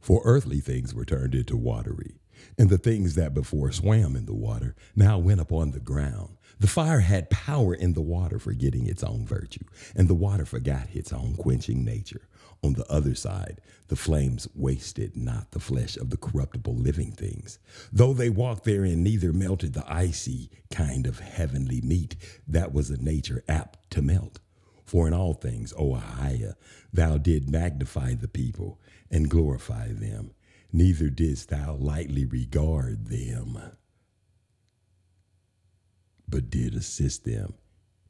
For earthly things were turned into watery, and the things that before swam in the water now went upon the ground. The fire had power in the water, forgetting its own virtue, and the water forgot its own quenching nature. On the other side, the flames wasted not the flesh of the corruptible living things. Though they walked therein, neither melted the icy kind of heavenly meat that was a nature apt to melt. For in all things, O Ahiah, thou did magnify the people and glorify them, neither didst thou lightly regard them, but did assist them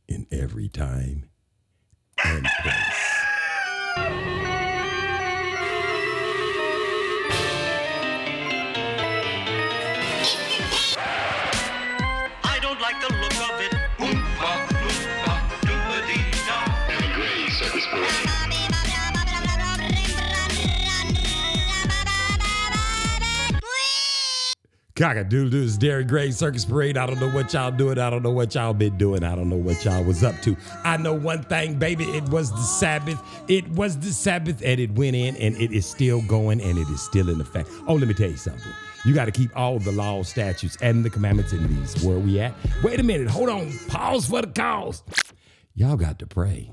in every time and place. Cockadoodle doo, it's Derek Gray Circus Parade. I don't know what y'all doing. I don't know what y'all been doing. I don't know what y'all was up to. I know one thing, baby. It was the Sabbath. It was the Sabbath, and it went in, and it is still going, and it is still in effect. Oh, let me tell you something. You got to keep all the laws, statutes, and the commandments in these. Where we at? Wait a minute. Hold on. Pause for the cause. Y'all got to pray.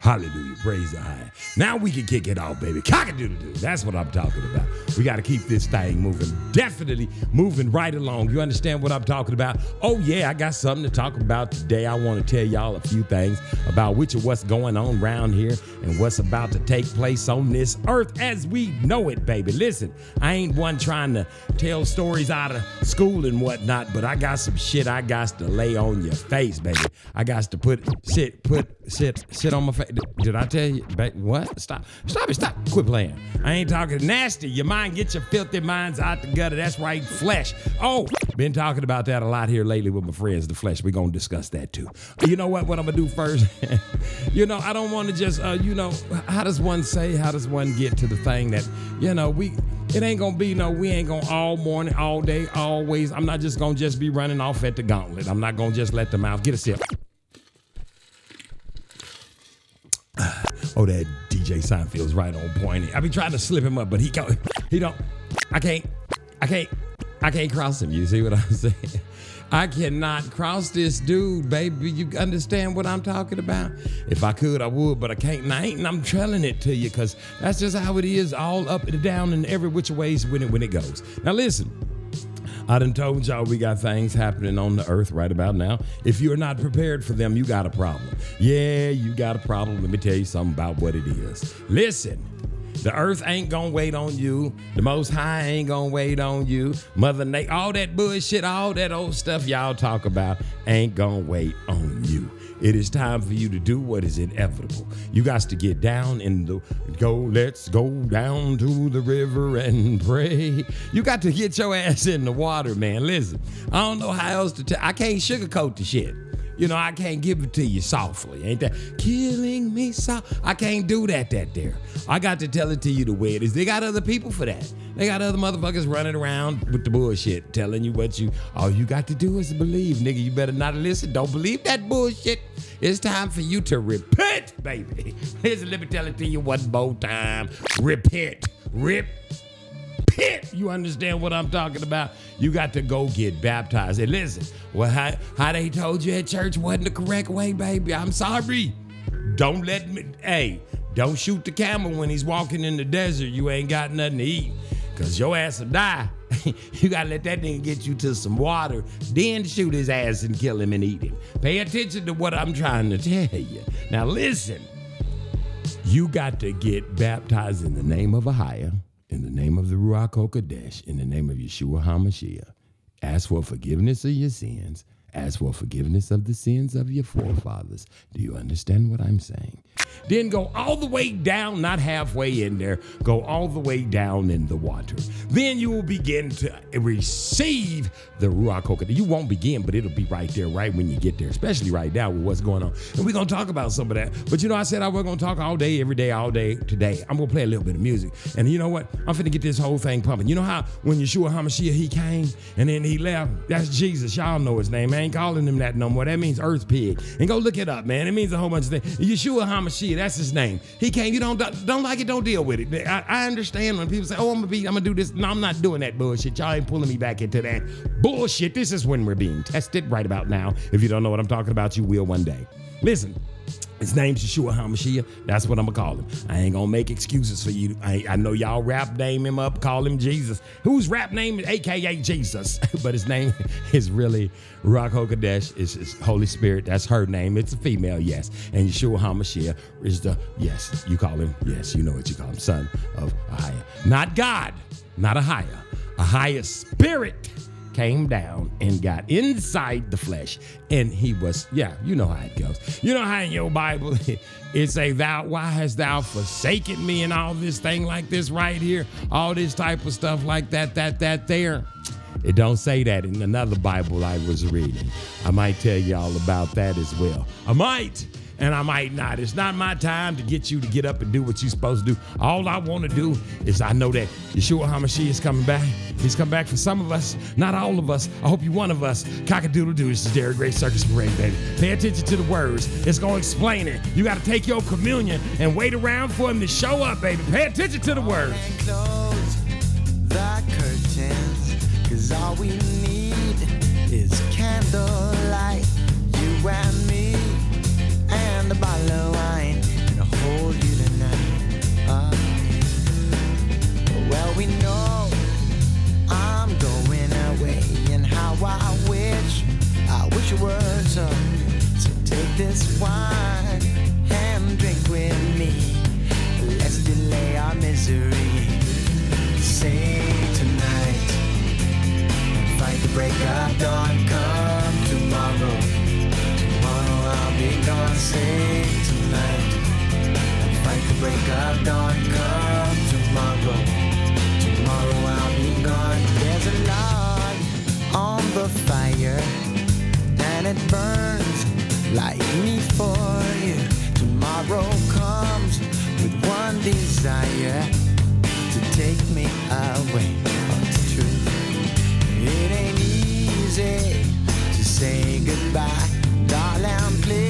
Hallelujah. Praise the high. Now we can kick it off, baby. Cock-a-doodle-doo. That's what I'm talking about. We got to keep this thing moving. Definitely moving right along. You understand what I'm talking about? Oh, yeah, I got something to talk about today. I want to tell y'all a few things about which of what's going on around here and what's about to take place on this earth as we know it, baby. Listen, I ain't one trying to tell stories out of school and whatnot, but I got some shit I got to lay on your face, baby. I got to put sit, put sit, sit on my face. Did I tell you? Ba- What? Stop, stop it, stop. Quit playing. I ain't talking nasty. Your mind, get your filthy minds out the gutter. That's right, flesh. Oh, been talking about that a lot here lately with my friends, the flesh. We're gonna discuss that too. You know what? What I'm gonna do first? you know, I don't want to just, uh, you know, how does one say? How does one get to the thing that, you know, we. It ain't gonna be no, we ain't gonna all morning, all day, always. I'm not just gonna just be running off at the gauntlet. I'm not gonna just let the mouth get a sip. Oh, that DJ Seinfeld's right on point. I be trying to slip him up, but he can't. He don't. I can't. I can't. I can't cross him. You see what I'm saying? I cannot cross this dude, baby. You understand what I'm talking about? If I could, I would, but I can't. And I ain't. And I'm telling it to you because that's just how it is, all up and down and every which ways when it when it goes. Now listen. I done told y'all we got things happening on the earth right about now. If you're not prepared for them, you got a problem. Yeah, you got a problem. Let me tell you something about what it is. Listen. The earth ain't gonna wait on you. The Most High ain't gonna wait on you. Mother Nature, all that bullshit, all that old stuff y'all talk about ain't gonna wait on you. It is time for you to do what is inevitable. You got to get down in the go. Let's go down to the river and pray. You got to get your ass in the water, man. Listen, I don't know how else to tell. I can't sugarcoat the shit. You know, I can't give it to you softly. Ain't that killing me soft? I can't do that, that there. I got to tell it to you the way it is. They got other people for that. They got other motherfuckers running around with the bullshit, telling you what you, all you got to do is believe, nigga. You better not listen. Don't believe that bullshit. It's time for you to repent, baby. Listen, let me tell it to you one more time. Repent. Repent. You understand what I'm talking about? You got to go get baptized. And listen, well, how, how they told you at church wasn't the correct way, baby. I'm sorry. Don't let me, hey, don't shoot the camel when he's walking in the desert. You ain't got nothing to eat. Cause your ass will die. you gotta let that nigga get you to some water, then shoot his ass and kill him and eat him. Pay attention to what I'm trying to tell you. Now listen, you got to get baptized in the name of Ahiah, in the name of the Ruach HaKodesh, in the name of Yeshua HaMashiach. Ask for forgiveness of your sins. Ask for forgiveness of the sins of your forefathers. Do you understand what I'm saying? Then go all the way down, not halfway in there, go all the way down in the water. Then you will begin to receive the Ruach HaKodesh. You won't begin, but it'll be right there, right when you get there, especially right now with what's going on. And we're going to talk about some of that. But you know, I said I was going to talk all day, every day, all day today. I'm going to play a little bit of music. And you know what? I'm finna get this whole thing pumping. You know how when Yeshua HaMashiach, he came and then he left? That's Jesus. Y'all know his name. I ain't calling him that no more. That means earth pig. And go look it up, man. It means a whole bunch of things. Yeshua HaMashiach HaMashiach, that's his name. He came. You don't don't like it, don't deal with it. I, I understand when people say, "Oh, I'm gonna be, I'm gonna do this." No, I'm not doing that bullshit. Y'all ain't pulling me back into that bullshit. This is when we're being tested right about now. If you don't know what I'm talking about, you will one day. Listen. His name's Yeshua HaMashiach. That's what I'm gonna call him. I ain't gonna make excuses for you. I, I know y'all rap name him up, call him Jesus. Whose rap name is AKA Jesus? but his name is really Ruach HaKodesh. It's, it's Holy Spirit. That's her name. It's a female, yes. And Yeshua HaMashiach is the yes. You call him yes. You know what you call him, son of Ahia. Not God, not a higher, a higher spirit came down and got inside the flesh and he was yeah you know how it goes. You know how in your bible it say thou why hast thou forsaken me? and all this thing like this right here all this type of stuff like that that that there. It don't say that in another bible i was reading. I might tell y'all about that as well. I might and I might not. It's not my time to get you to get up and do what you're supposed to do. All I want to do is I know that Yeshua HaMashiach is coming back. He's come back for some of us, not all of us. I hope you're one of us. Cockadoodle doo. This is Derek Gray Circus Parade, baby. Pay attention to the words. It's going to explain it. You got to take your communion and wait around for him to show up, baby. Pay attention to the words. Cause all we need is candlelight. You and me, a bottle of wine. And hold you tonight. Ah. well, we know I'm going away. And how I wish, I wish it were so. So take this wine and drink with me. Let's delay our misery. Say tonight, fight the break of dawn. Come Gone. Say tonight, I fight the break of dawn. Come tomorrow, tomorrow I'll be gone. There's a log on the fire, and it burns like me for you. Tomorrow comes with one desire to take me away. It's true. It ain't easy to say goodbye. Darling, please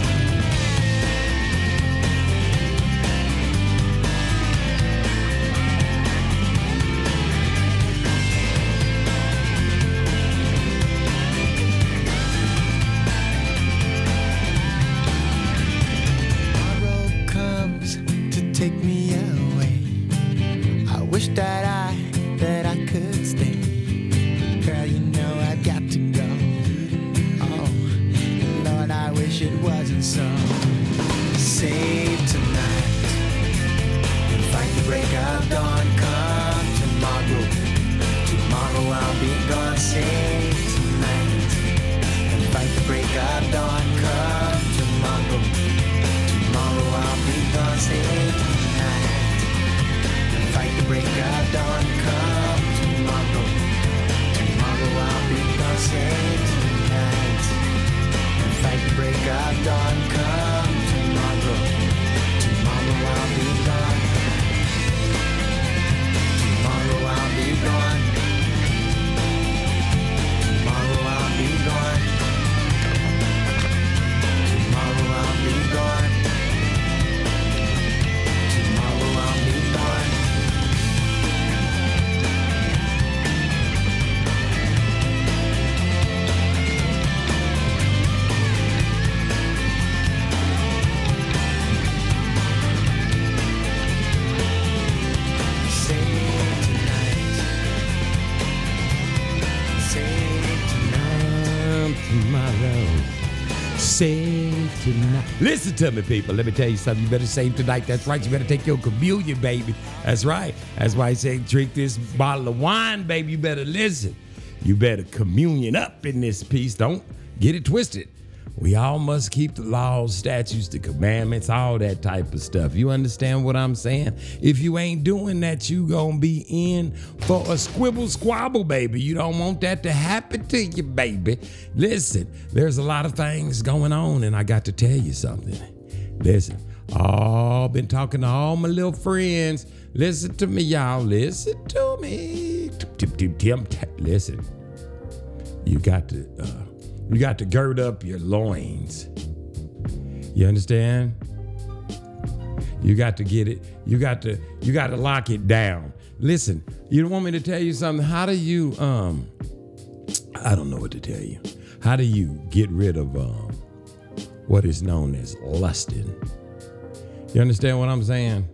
Listen to me, people. Let me tell you something. You better save tonight. That's right. You better take your communion, baby. That's right. That's why I say drink this bottle of wine, baby. You better listen. You better communion up in this piece. Don't get it twisted. We all must keep the laws, statutes, the commandments, all that type of stuff. You understand what I'm saying? If you ain't doing that, you gonna be in for a squibble squabble, baby. You don't want that to happen to you, baby. Listen, there's a lot of things going on, and I got to tell you something. Listen, all been talking to all my little friends. Listen to me, y'all. Listen to me. Listen, you got to uh, you got to gird up your loins. You understand? You got to get it. You got to you got to lock it down. Listen, you don't want me to tell you something. How do you um I don't know what to tell you. How do you get rid of um what is known as lusting? You understand what I'm saying?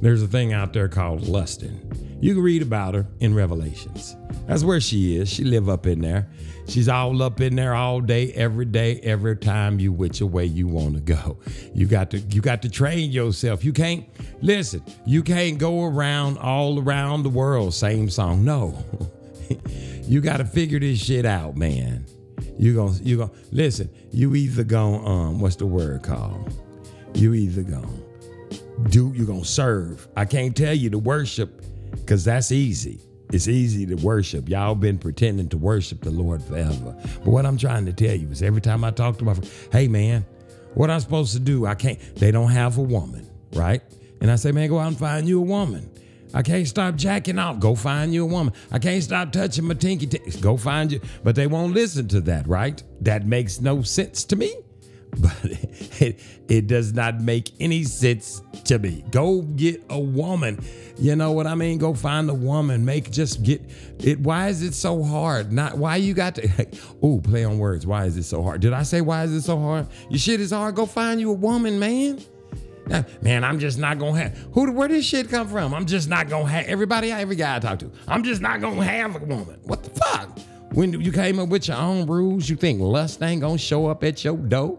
There's a thing out there called lusting. You can read about her in Revelations. That's where she is. She live up in there. She's all up in there all day, every day, every time you which way you want to go. You got to you got to train yourself. You can't listen. You can't go around all around the world same song. No, you got to figure this shit out, man. You gonna you gonna listen. You either gonna um what's the word called? You either gonna do you gonna serve. I can't tell you to worship because that's easy. It's easy to worship. Y'all been pretending to worship the Lord forever. But what I'm trying to tell you is every time I talk to my friend, hey man, what I'm supposed to do? I can't. They don't have a woman, right? And I say, man, go out and find you a woman. I can't stop jacking off. Go find you a woman. I can't stop touching my tinky. T- go find you. But they won't listen to that, right? That makes no sense to me but it, it does not make any sense to me. Go get a woman. You know what I mean? Go find a woman. Make just get it. Why is it so hard? Not why you got to. Oh, play on words. Why is it so hard? Did I say why is it so hard? Your shit is hard. Go find you a woman, man. Man, I'm just not gonna have who. Where this shit come from? I'm just not gonna have everybody. Every guy I talk to. I'm just not gonna have a woman. What the fuck? When you came up with your own rules, you think lust ain't gonna show up at your door?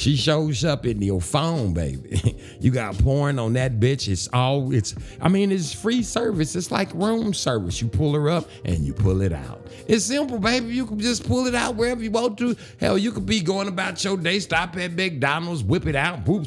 she shows up in your phone, baby. you got porn on that bitch. It's all it's I mean, it's free service. It's like room service. You pull her up and you pull it out. It's simple, baby. You can just pull it out wherever you want to. Hell, you could be going about your day, stop at McDonald's, whip it out, boop,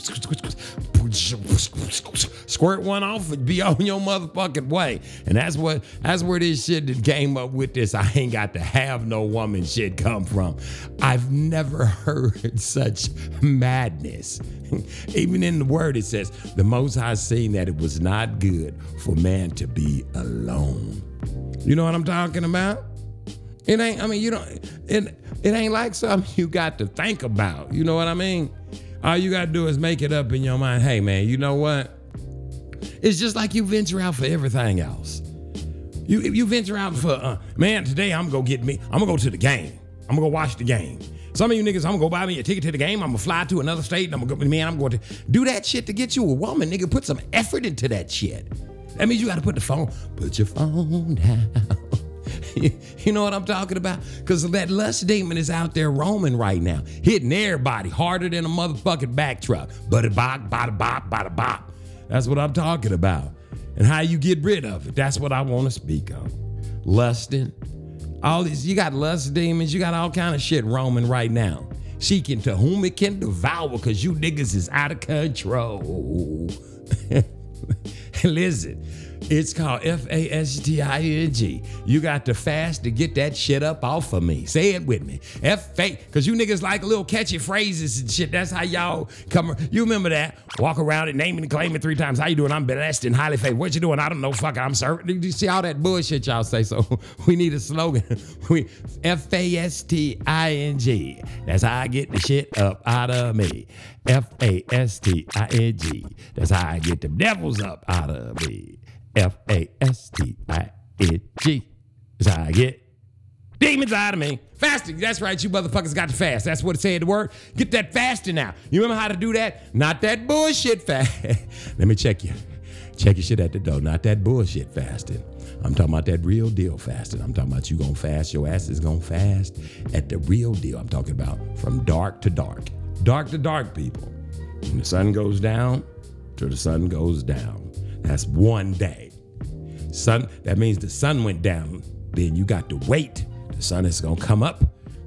squirt one off and be on your motherfucking way. And that's what that's where this shit that came up with this I ain't got to have no woman shit come from. I've never heard such madness. Even in the word it says, the most high seen that it was not good for man to be alone. You know what I'm talking about? It ain't, I mean, you don't, it, it ain't like something you got to think about. You know what I mean? All you got to do is make it up in your mind. Hey, man, you know what? It's just like you venture out for everything else. You you venture out for, uh, man, today I'm gonna get me, I'm gonna go to the game. I'm gonna go watch the game. Some of you niggas, I'm gonna go buy me a ticket to the game. I'm gonna fly to another state and I'm gonna go, man, I'm going to do that shit to get you a woman, nigga. Put some effort into that shit. That means you gotta put the phone, put your phone down. you know what I'm talking about? Because that lust demon is out there roaming right now, hitting everybody harder than a motherfucking back truck. Bada bop, bada bop, bada bop. That's what I'm talking about. And how you get rid of it. That's what I want to speak of. Lusting. All these, you got lust demons, you got all kind of shit roaming right now. Seeking to whom it can devour because you niggas is out of control. Listen, it's called F A S T I N G. You got to fast to get that shit up off of me. Say it with me. F A, because you niggas like little catchy phrases and shit. That's how y'all come. You remember that? Walk around and name and claim it three times. How you doing? I'm blessed and highly favored. What you doing? I don't know. Fuck, I'm serving. You see all that bullshit y'all say? So we need a slogan. We F A S T I N G. That's how I get the shit up out of me. F A S T I N G. That's how I get the devils up out of me. F A S T I N G. That's how I get demons out of me. Fasting. That's right. You motherfuckers got to fast. That's what it said the word. Get that fasting out. You remember how to do that? Not that bullshit fast. Let me check you. Check your shit at the door. Not that bullshit fasting. I'm talking about that real deal fasting. I'm talking about you gonna fast. Your ass is gonna fast at the real deal. I'm talking about from dark to dark. Dark to dark, people. When the sun goes down till the sun goes down. That's one day. Sun, that means the sun went down. Then you got to wait. The sun is gonna come up.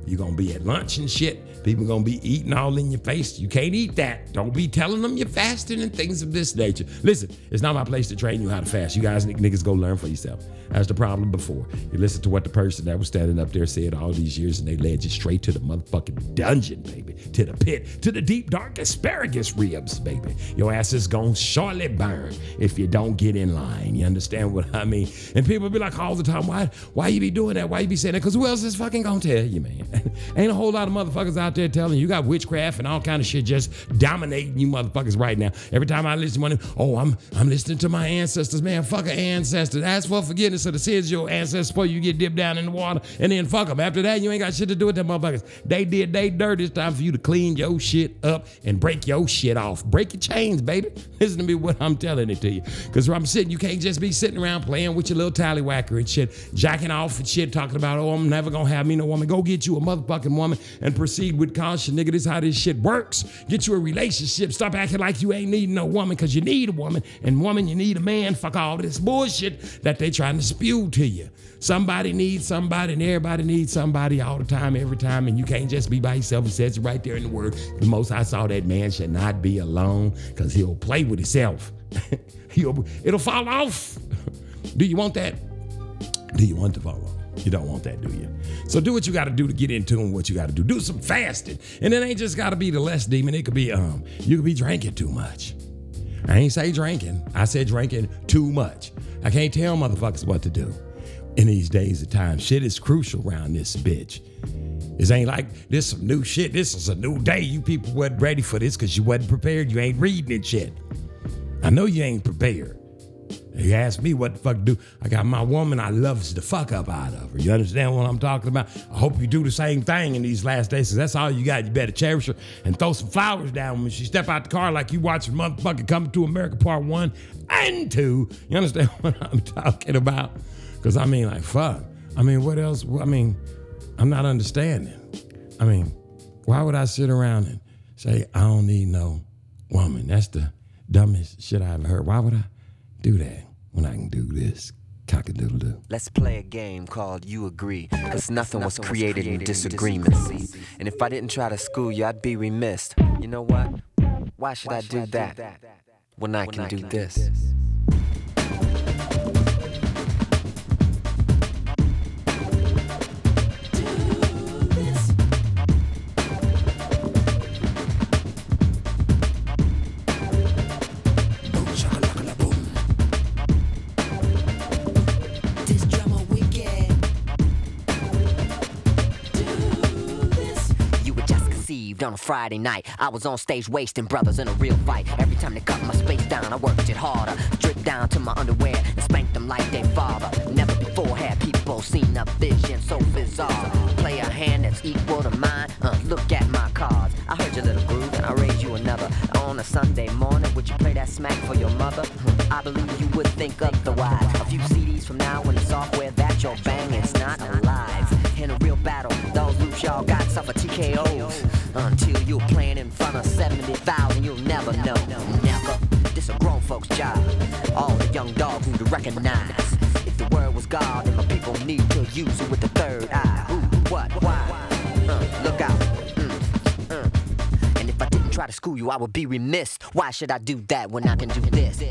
You're gonna be at lunch and shit. People gonna be eating all in your face. You can't eat that. Don't be telling them you're fasting and things of this nature. Listen, it's not my place to train you how to fast. You guys niggas go learn for yourself. That's the problem before. You listen to what the person that was standing up there said all these years, and they led you straight to the motherfucking dungeon, baby. To the pit, to the deep, dark asparagus ribs, baby. Your ass is gonna surely burn if you don't get in line. You understand what I mean? And people be like all the time, why why you be doing that? Why you be saying that? Because who else is fucking gonna tell you, man? Ain't a whole lot of motherfuckers out there telling you. You got witchcraft and all kind of shit just dominating you motherfuckers right now. Every time I listen to one, oh, I'm I'm listening to my ancestors, man. Fuck an ancestor. Ask for forgiveness of the sins your ancestors before you get dipped down in the water, and then fuck them. After that, you ain't got shit to do with them motherfuckers. They did they dirt. It's time for you to clean your shit up and break your shit off. Break your chains, baby. Listen to me what I'm telling it to you. Because where I'm sitting, you can't just be sitting around playing with your little tallywhacker and shit, jacking off and shit, talking about, oh, I'm never gonna have me no woman. Go get you a motherfucking woman and proceed with caution, nigga. This is how this shit works. Get you a relationship. Stop acting like you ain't needing no woman because you need a woman. And woman, you need a man. Fuck all this bullshit that they trying to spew to you. Somebody needs somebody, and everybody needs somebody all the time, every time. And you can't just be by yourself. It says it right there in the word. The most I saw that man should not be alone because he'll play with himself. he'll, it'll fall off. Do you want that? Do you want to fall off? You don't want that, do you? So do what you got to do to get into and what you got to do. Do some fasting, and it ain't just got to be the less demon. It could be um, you could be drinking too much. I ain't say drinking. I said drinking too much. I can't tell motherfuckers what to do in these days of time. Shit is crucial around this bitch. This ain't like this some new shit. This is a new day. You people wasn't ready for this because you wasn't prepared. You ain't reading it shit. I know you ain't prepared. You ask me what the fuck to do. I got my woman I loves the fuck up out of her. You understand what I'm talking about? I hope you do the same thing in these last days, that's all you got. You better cherish her and throw some flowers down when she step out the car like you watching motherfucking Coming to America Part 1 and 2. You understand what I'm talking about? Because I mean, like, fuck. I mean, what else? I mean, I'm not understanding. I mean, why would I sit around and say, I don't need no woman? That's the dumbest shit I ever heard. Why would I do that when I can do this? Cock-a-doodle doo. Let's play a game called You Agree, because nothing was created in disagreement. See? And if I didn't try to school you, I'd be remiss. You know what? Why should I do that when I can do this? This a Friday night. I was on stage wasting brothers in a real fight. Every time they cut my space down, I worked it harder. Dripped down to my underwear and spanked them like their father. Never before had people seen a vision so bizarre. Play a hand that's equal to mine. Uh, look at my cards. I heard your little groove and I raised you another. On a Sunday morning, would you play that smack for your mother? Hmm, I believe you would think otherwise. A few CDs from now when the software that you're banging's not alive. In a real battle, those loops y'all got suffer TKOs. Until you're playing in front of 70,000, you'll never know. Never. This a grown folks job. All the young dogs need to recognize. If the word was God, then my people need to use it with the third eye. Who, what, why? Uh, look out. Mm, uh. And if I didn't try to school you, I would be remiss. Why should I do that when I can do this?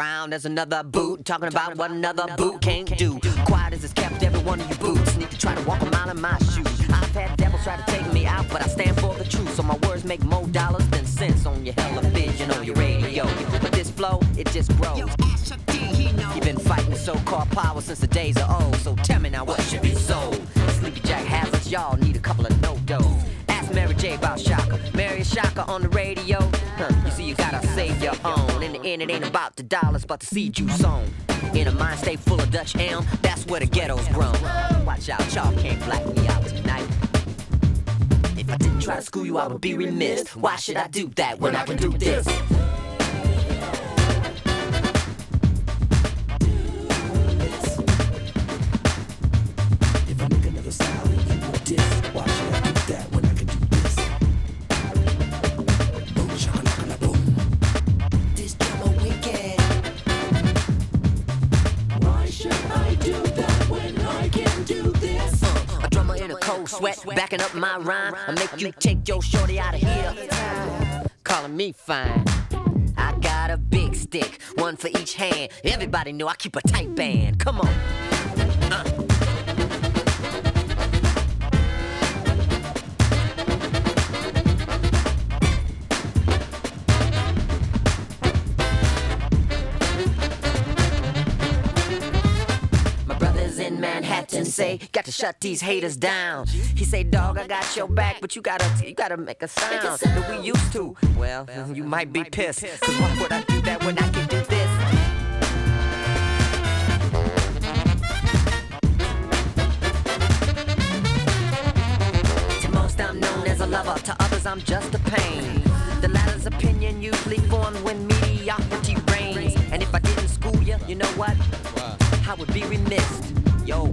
Around, there's another boot talking about what another boot can't do. Quiet as it's kept, every one of you boots need to try to walk a mile in my shoes. I've had devils try to take me out, but I stand for the truth. So my words make more dollars than cents on your television, on your radio. But this flow, it just grows. You've been fighting so-called power since the days of old. So tell me now what should be sold. Sleepy Jack has hazards, y'all need a couple of no-dos. Mary J about Shaka. Mary Shaka on the radio. Huh, you see, you gotta save your own. In the end, it ain't about the dollars, but the seed you sown. In a mind state full of Dutch elm, that's where the ghetto's grown. Watch out, y'all can't black me out tonight. If I didn't try to school you, I would be remiss. Why should I do that when I can do this? Backing up my rhyme. I make you take your shorty out of here. Calling me fine. I got a big stick, one for each hand. Everybody know I keep a tight band. Come on. Uh. Say, got to shut these haters down. He say, dog, I got your back, but you gotta, you gotta make a sound that we used to. Well, you might be pissed, cause why would I do that when I can do this? To most I'm known as a lover, to others I'm just a pain. The latter's opinion usually formed when mediocrity reigns. And if I didn't school you, you know what? I would be remiss. Yo,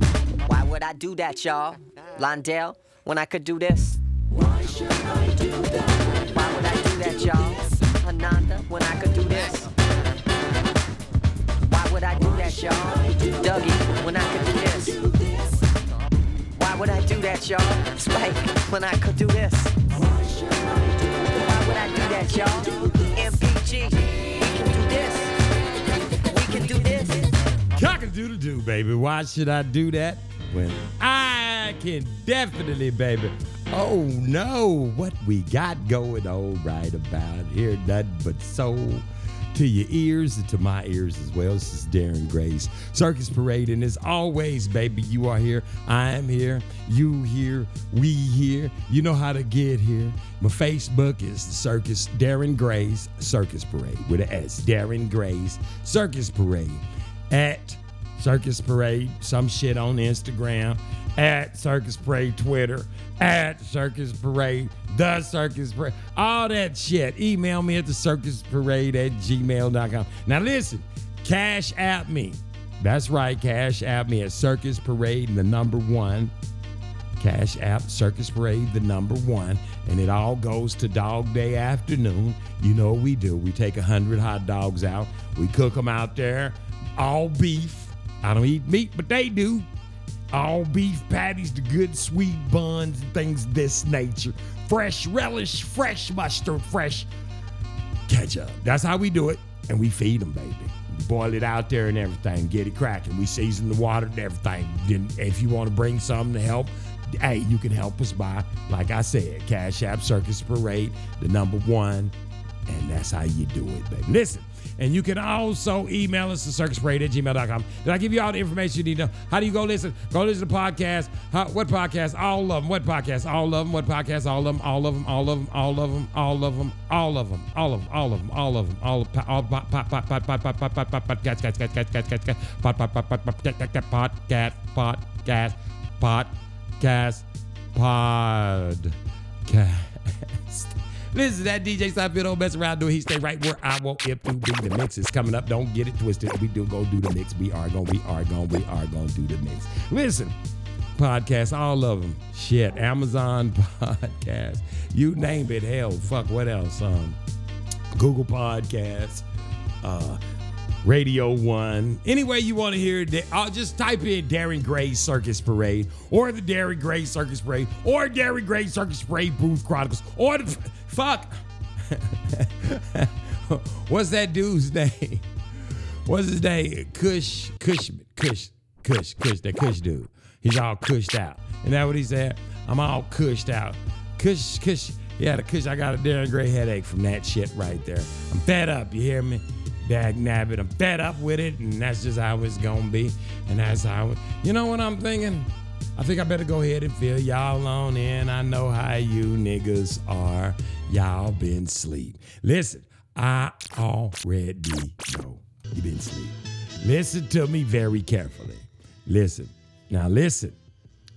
why would I do that, y'all? Londell, when I could do this? Why should I do that? Why would I do that, y'all? Ananda, when I could do this? Why would I do that, y'all? Dougie, when I could do this? Why would I do that, y'all? Spike, when I could do this? Why would I do that, y'all? MPG, we can do this. We can do this. Cock a doodle doo, baby. Why should I do that? When I can definitely, baby. Oh no, what we got going on right about here, nothing but soul to your ears and to my ears as well. This is Darren Grace, Circus Parade, and as always, baby, you are here, I am here, you here, we here. You know how to get here. My Facebook is the Circus Darren Grace Circus Parade with an S. Darren Grace Circus Parade at Circus Parade, some shit on Instagram, at Circus Parade Twitter, at Circus Parade, the Circus Parade, all that shit. Email me at the Circus Parade at gmail.com. Now listen, cash at me. That's right, cash at me at Circus Parade, the number one. Cash App Circus Parade, the number one, and it all goes to Dog Day afternoon. You know what we do? We take a hundred hot dogs out, we cook them out there, all beef. I don't eat meat, but they do. All beef patties, the good sweet buns, and things of this nature. Fresh relish, fresh mustard, fresh ketchup. That's how we do it, and we feed them, baby. Boil it out there and everything, get it cracking. We season the water and everything. Then, if you want to bring something to help, hey, you can help us by, like I said, Cash App Circus Parade, the number one, and that's how you do it, baby. Listen, and you can also email us to circusparade at gmail.com. Did I give you all the information you need to know? How do you go listen? Go listen to podcasts. How, what podcast? All of them. What podcast? All of them. What podcast? All of them. All of them. All of them. All of them. All of them. All of them. All of them. All of them. All of them. All of them. all pot pot pot pot pot pot pot pot pot podcast podcast podcast podcast pot pot pot pot pot podcast podcast podcast podcast. Listen, that DJ Seinfeld don't mess around do it. He stay right where I want him to be. The mix is coming up. Don't get it twisted. We do go do the mix. We are going, we are going, we are going to do the mix. Listen, podcasts, all of them. Shit, Amazon podcast. You name it. Hell, fuck, what else? Um, Google Podcasts, uh, Radio One. Anyway, you want to hear it, I'll just type in Darren Gray Circus Parade or the Darren Gray Circus Parade or Darren Gray Circus Parade Booth Chronicles or the fuck. What's that dude's name? What's his name? Kush, Kush, Kush, Kush, Kush, that Kush dude. He's all cushed out. Isn't that what he said? I'm all cushed out. Kush, Kush, yeah, the Kush, I got a Darren Gray headache from that shit right there. I'm fed up, you hear me? Dag nabbit, I'm fed up with it, and that's just how it's gonna be. And that's how, you know what I'm thinking? I think I better go ahead and fill y'all on in. I know how you niggas are. Y'all been sleep. Listen, I already know you been sleep. Listen to me very carefully. Listen. Now listen.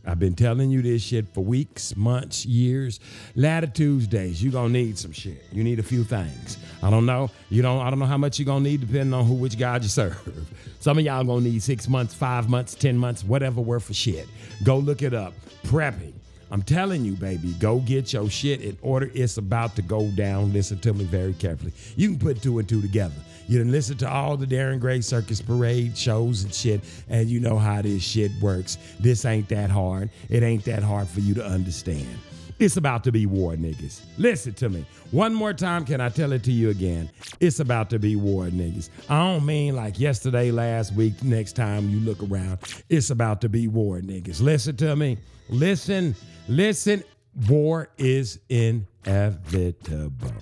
I've been telling you this shit for weeks, months, years. Latitudes days, you're gonna need some shit. You need a few things. I don't know. You don't I don't know how much you're gonna need depending on who which God you serve. Some of y'all gonna need six months, five months, ten months, whatever worth of shit. Go look it up. Prepping. I'm telling you, baby, go get your shit in order. It's about to go down. Listen to me very carefully. You can put two and two together. You done listen to all the Darren Gray Circus Parade shows and shit, and you know how this shit works. This ain't that hard. It ain't that hard for you to understand. It's about to be war, niggas. Listen to me. One more time, can I tell it to you again? It's about to be war, niggas. I don't mean like yesterday, last week, next time you look around. It's about to be war, niggas. Listen to me. Listen, listen. War is inevitable.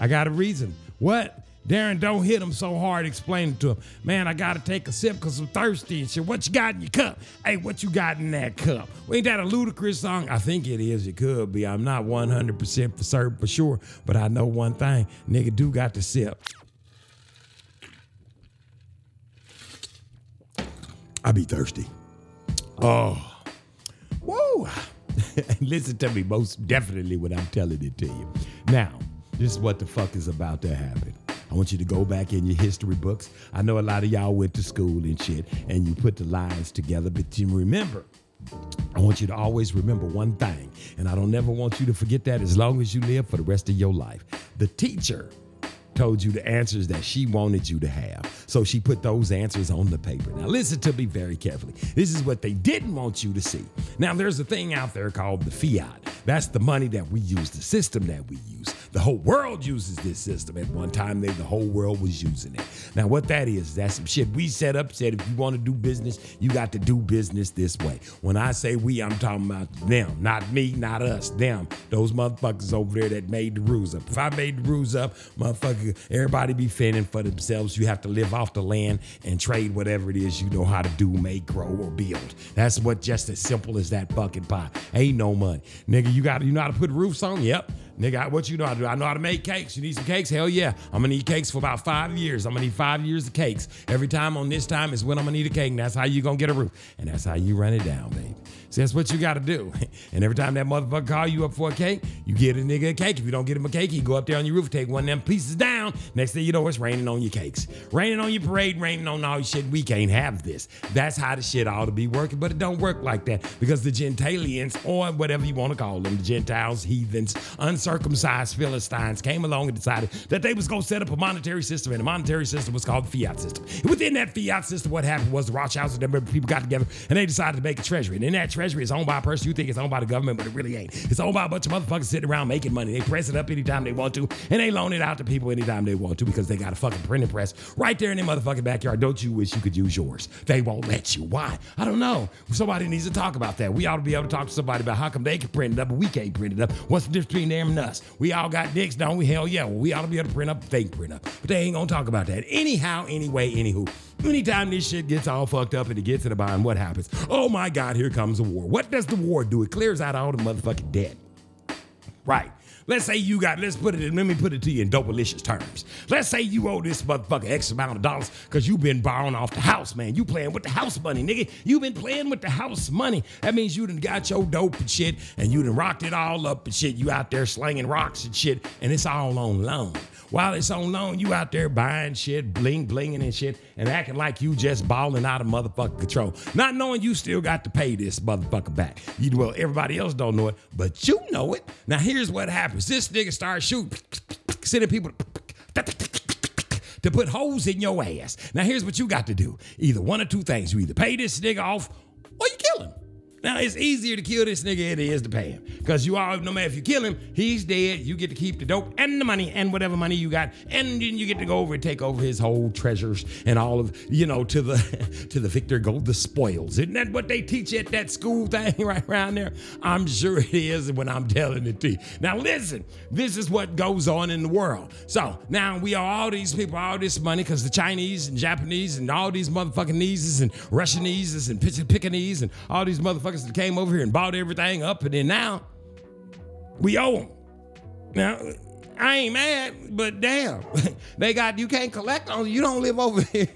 I got a reason. What? Darren, don't hit him so hard explaining to him. Man, I gotta take a sip because I'm thirsty and shit. What you got in your cup? Hey, what you got in that cup? Well, ain't that a Ludacris song? I think it is. It could be. I'm not 100% for certain for sure, but I know one thing. Nigga do got to sip. I be thirsty. Oh. Woo! Listen to me most definitely when I'm telling it to you. Now, this is what the fuck is about to happen. I want you to go back in your history books. I know a lot of y'all went to school and shit, and you put the lines together, but you remember. I want you to always remember one thing, and I don't never want you to forget that as long as you live for the rest of your life. The teacher told you the answers that she wanted you to have. So she put those answers on the paper. Now, listen to me very carefully. This is what they didn't want you to see. Now, there's a thing out there called the fiat. That's the money that we use, the system that we use. The whole world uses this system. At one time, they, the whole world was using it. Now, what that is, that's some shit we set up, said if you want to do business, you got to do business this way. When I say we, I'm talking about them, not me, not us, them. Those motherfuckers over there that made the rules up. If I made the rules up, motherfucker, everybody be fending for themselves. You have to live off the land and trade whatever it is you know how to do, make, grow, or build. That's what just as simple as that fucking pie. Ain't no money. Nigga, you got you know how to put roofs on? Yep. Nigga, what you know how to do? I know how to make cakes. You need some cakes? Hell yeah. I'm gonna need cakes for about five years. I'm gonna need five years of cakes. Every time on this time is when I'm gonna need a cake, and that's how you gonna get a roof. And that's how you run it down, baby. See, that's what you gotta do. And every time that motherfucker call you up for a cake, you get a nigga a cake. If you don't get him a cake, he go up there on your roof, take one of them pieces down. Next thing you know, it's raining on your cakes. Raining on your parade, raining on all your shit. We can't have this. That's how the shit ought to be working, but it don't work like that because the Gentilians, or whatever you want to call them, the Gentiles, heathens, uncircumcised Philistines, came along and decided that they was gonna set up a monetary system, and the monetary system was called the fiat system. And within that fiat system, what happened was the Rothschilds and them people got together and they decided to make a treasury. And in that treasury is owned by a person you think it's owned by the government, but it really ain't. It's owned by a bunch of motherfuckers sitting around making money. They press it up anytime they want to, and they loan it out to people anytime they want to because they got a fucking printing press right there in their motherfucking backyard. Don't you wish you could use yours? They won't let you. Why? I don't know. Somebody needs to talk about that. We ought to be able to talk to somebody about how come they can print it up, but we can't print it up. What's the difference between them and us? We all got dicks, don't we? Hell yeah. Well, we ought to be able to print up, they print up. But they ain't gonna talk about that. Anyhow, anyway, anywho. Anytime this shit gets all fucked up and it gets to the bottom, what happens? Oh my God, here comes war. What does the war do? It clears out all the motherfucking debt. Right. Let's say you got, let's put it in, let me put it to you in dope-alicious terms. Let's say you owe this motherfucker X amount of dollars because you've been borrowing off the house, man. You playing with the house money, nigga. you been playing with the house money. That means you done got your dope and shit and you done rocked it all up and shit. You out there slinging rocks and shit and it's all on loan. While it's on loan, you out there buying shit, bling blinging and shit, and acting like you just balling out of motherfucking control. Not knowing you still got to pay this motherfucker back. You well, everybody else don't know it, but you know it. Now here's what This nigga starts shooting, sending people to put holes in your ass. Now here's what you got to do. Either one or two things. You either pay this nigga off or you kill him. Now it's easier to kill this nigga than it is to pay him. Because you all no matter if you kill him, he's dead. You get to keep the dope and the money and whatever money you got. And then you get to go over and take over his whole treasures and all of, you know, to the to the victor go the spoils. Isn't that what they teach at that school thing right around there? I'm sure it is when I'm telling it to you. Now listen, this is what goes on in the world. So now we owe all these people all this money because the Chinese and Japanese and all these motherfucking Neeses and Russianeses and Pickaninese and all these motherfuckers that came over here and bought everything up, and then now we owe them. Now, I ain't mad, but damn, they got you can't collect on you don't live over here.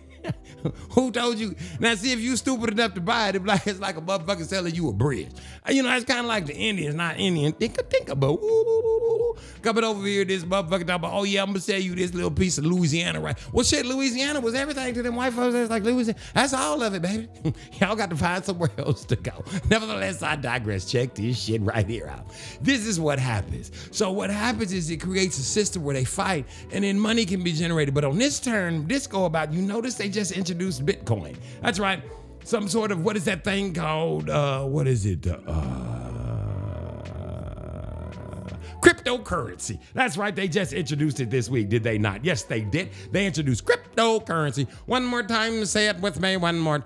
Who told you? Now, see, if you stupid enough to buy it, it's like, it's like a motherfucker selling you a bridge. You know, it's kind of like the Indians, not Indian. Think, think about coming over here, this motherfucker talking about, oh yeah, I'm gonna sell you this little piece of Louisiana, right? Well, shit, Louisiana was everything to them white folks. It's like Louisiana. That's all of it, baby. Y'all got to find somewhere else to go. Nevertheless, I digress. Check this shit right here out. This is what happens. So what happens is it creates a system where they fight, and then money can be generated. But on this turn, this go about, you notice they just introduced Bitcoin. That's right. Some sort of what is that thing called? Uh, what is it? Uh, cryptocurrency. That's right. They just introduced it this week, did they not? Yes, they did. They introduced cryptocurrency. One more time, say it with me. One more.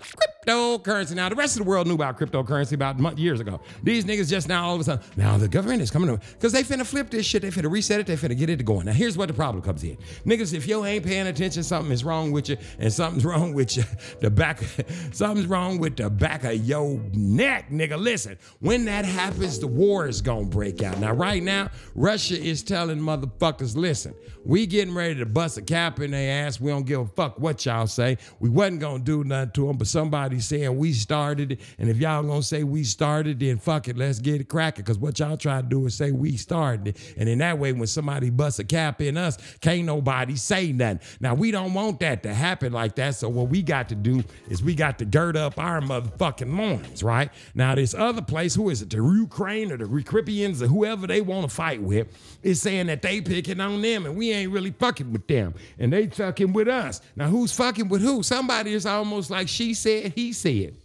Cryptocurrency. Now, the rest of the world knew about cryptocurrency about month, years ago. These niggas just now all of a sudden, now the government is coming to because they finna flip this shit. They finna reset it. They finna get it going. Now, here's what the problem comes in. Niggas, if you ain't paying attention, something is wrong with you, and something's wrong with you. The back, something's wrong with the back of your neck, nigga. Listen, when that happens, the war is gonna break out. Now, right now, Russia is telling motherfuckers, listen, we getting ready to bust a cap in their ass. We don't give a fuck what y'all say. We wasn't gonna do nothing to them, but somebody saying we started it. And if y'all gonna say we started, then fuck it, let's get it cracking. Cause what y'all try to do is say we started it. And in that way, when somebody busts a cap in us, can't nobody say nothing. Now we don't want that to happen like that. So what we got to do is we got to gird up our motherfucking loins, right? Now this other place, who is it? The Ukraine or the Recrypians or whoever they want to fight with, is saying that they picking on them and we ain't really fucking with them. And they fucking with us. Now who's fucking with who? Somebody is almost like she said, he said.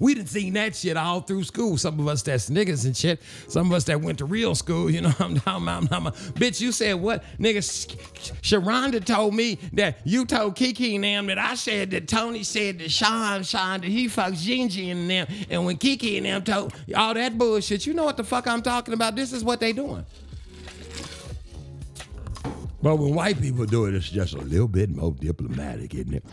We didn't seen that shit all through school. Some of us that's niggas and shit. Some of us that went to real school, you know I'm about. I'm talking about. Bitch, you said what? Nigga, Sharonda told me that you told Kiki and them that I said that Tony said that Sean, Sean, that he fucks Gingy and them. And when Kiki and them told all that bullshit, you know what the fuck I'm talking about? This is what they doing. But when white people do it, it's just a little bit more diplomatic, isn't it?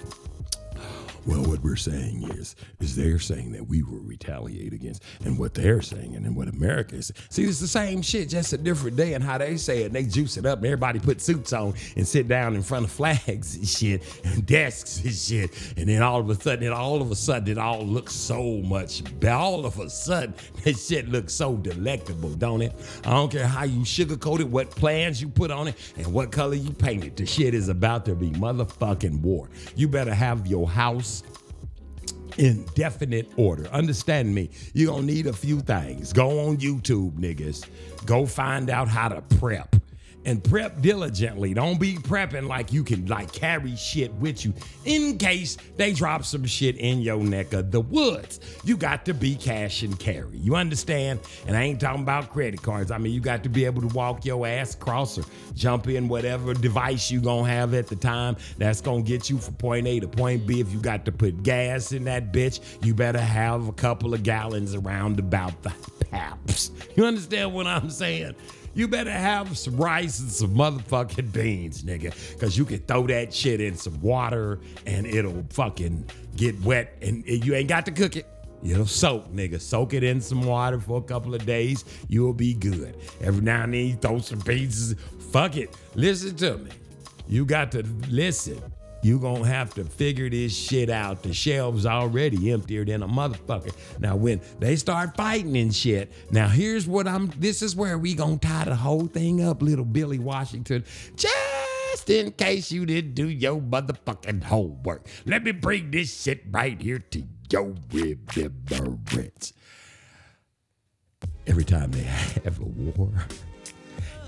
Well, what we're saying is, is they're saying that we will retaliate against, and what they're saying, and then what America is. See, it's the same shit, just a different day, and how they say it. And they juice it up, and everybody put suits on and sit down in front of flags and shit, and desks and shit, and then all of a sudden, it all of a sudden, it all looks so much. better. All of a sudden, that shit looks so delectable, don't it? I don't care how you sugarcoat it, what plans you put on it, and what color you paint it. The shit is about to be motherfucking war. You better have your house in definite order. Understand me. You're gonna need a few things. Go on YouTube, niggas. Go find out how to prep. And prep diligently. Don't be prepping like you can like carry shit with you in case they drop some shit in your neck of the woods. You got to be cash and carry. You understand? And I ain't talking about credit cards. I mean, you got to be able to walk your ass across or jump in whatever device you gonna have at the time that's gonna get you from point A to point B. If you got to put gas in that bitch, you better have a couple of gallons around about the paps. You understand what I'm saying? You better have some rice and some motherfucking beans, nigga. Cause you can throw that shit in some water and it'll fucking get wet and you ain't got to cook it. It'll soak, nigga. Soak it in some water for a couple of days. You'll be good. Every now and then you throw some beans. Fuck it. Listen to me. You got to listen. You gonna have to figure this shit out. The shelves already emptier than a motherfucker. Now when they start fighting and shit, now here's what I'm. This is where we gonna tie the whole thing up, little Billy Washington. Just in case you didn't do your motherfucking homework, let me bring this shit right here to your remembrance. Every time they have a war,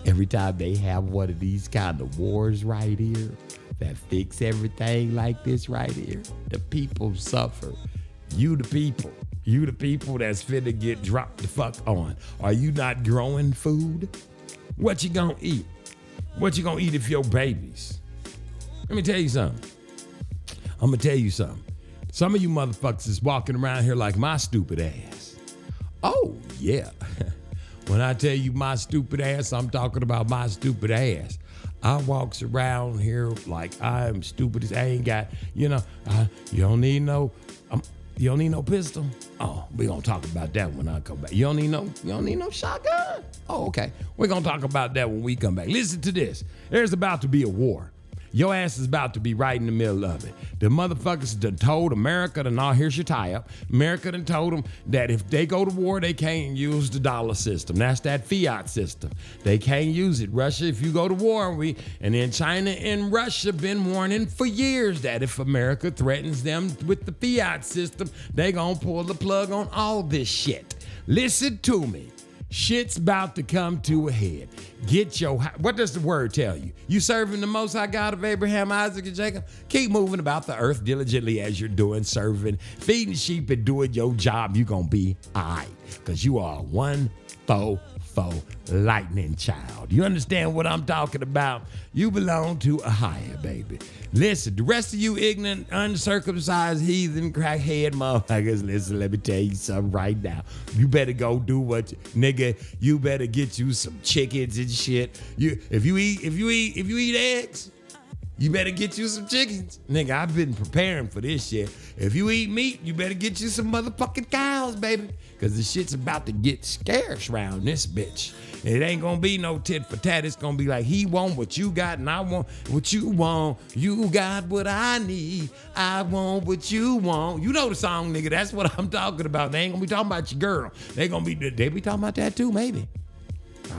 every time they have one of these kind of wars right here that fix everything like this right here, the people suffer. You the people. You the people that's finna get dropped the fuck on. Are you not growing food? What you gonna eat? What you gonna eat if your babies? Let me tell you something. I'm gonna tell you something. Some of you motherfuckers is walking around here like my stupid ass. Oh, yeah. when I tell you my stupid ass, I'm talking about my stupid ass. I walks around here like I'm stupid as I ain't got, you know, uh, you don't need no, um, you don't need no pistol. Oh, we gonna talk about that when I come back. You don't need no, you don't need no shotgun. Oh, okay. We're gonna talk about that when we come back. Listen to this. There's about to be a war. Your ass is about to be right in the middle of it. The motherfuckers done told America, to now here's your tie up. America done told them that if they go to war, they can't use the dollar system. That's that fiat system. They can't use it. Russia, if you go to war, we and then China and Russia been warning for years that if America threatens them with the fiat system, they gonna pull the plug on all this shit. Listen to me. Shit's about to come to a head. Get your. What does the word tell you? You serving the Most High God of Abraham, Isaac, and Jacob? Keep moving about the earth diligently as you're doing, serving, feeding sheep, and doing your job. You're to be all right. Because you are one foe lightning child. You understand what I'm talking about? You belong to a higher, baby. Listen, the rest of you ignorant, uncircumcised, heathen, crackhead motherfuckers, listen, let me tell you something right now. You better go do what, you- nigga, you better get you some chickens and shit. You, if you eat, if you eat, if you eat eggs, you better get you some chickens. Nigga, I've been preparing for this shit. If you eat meat, you better get you some motherfucking cows, baby. Cause the shit's about to get scarce around this bitch. It ain't gonna be no tit for tat. It's gonna be like he want what you got and I want what you want. You got what I need. I want what you want. You know the song, nigga. That's what I'm talking about. They ain't gonna be talking about your girl. They gonna be they be talking about that too, maybe.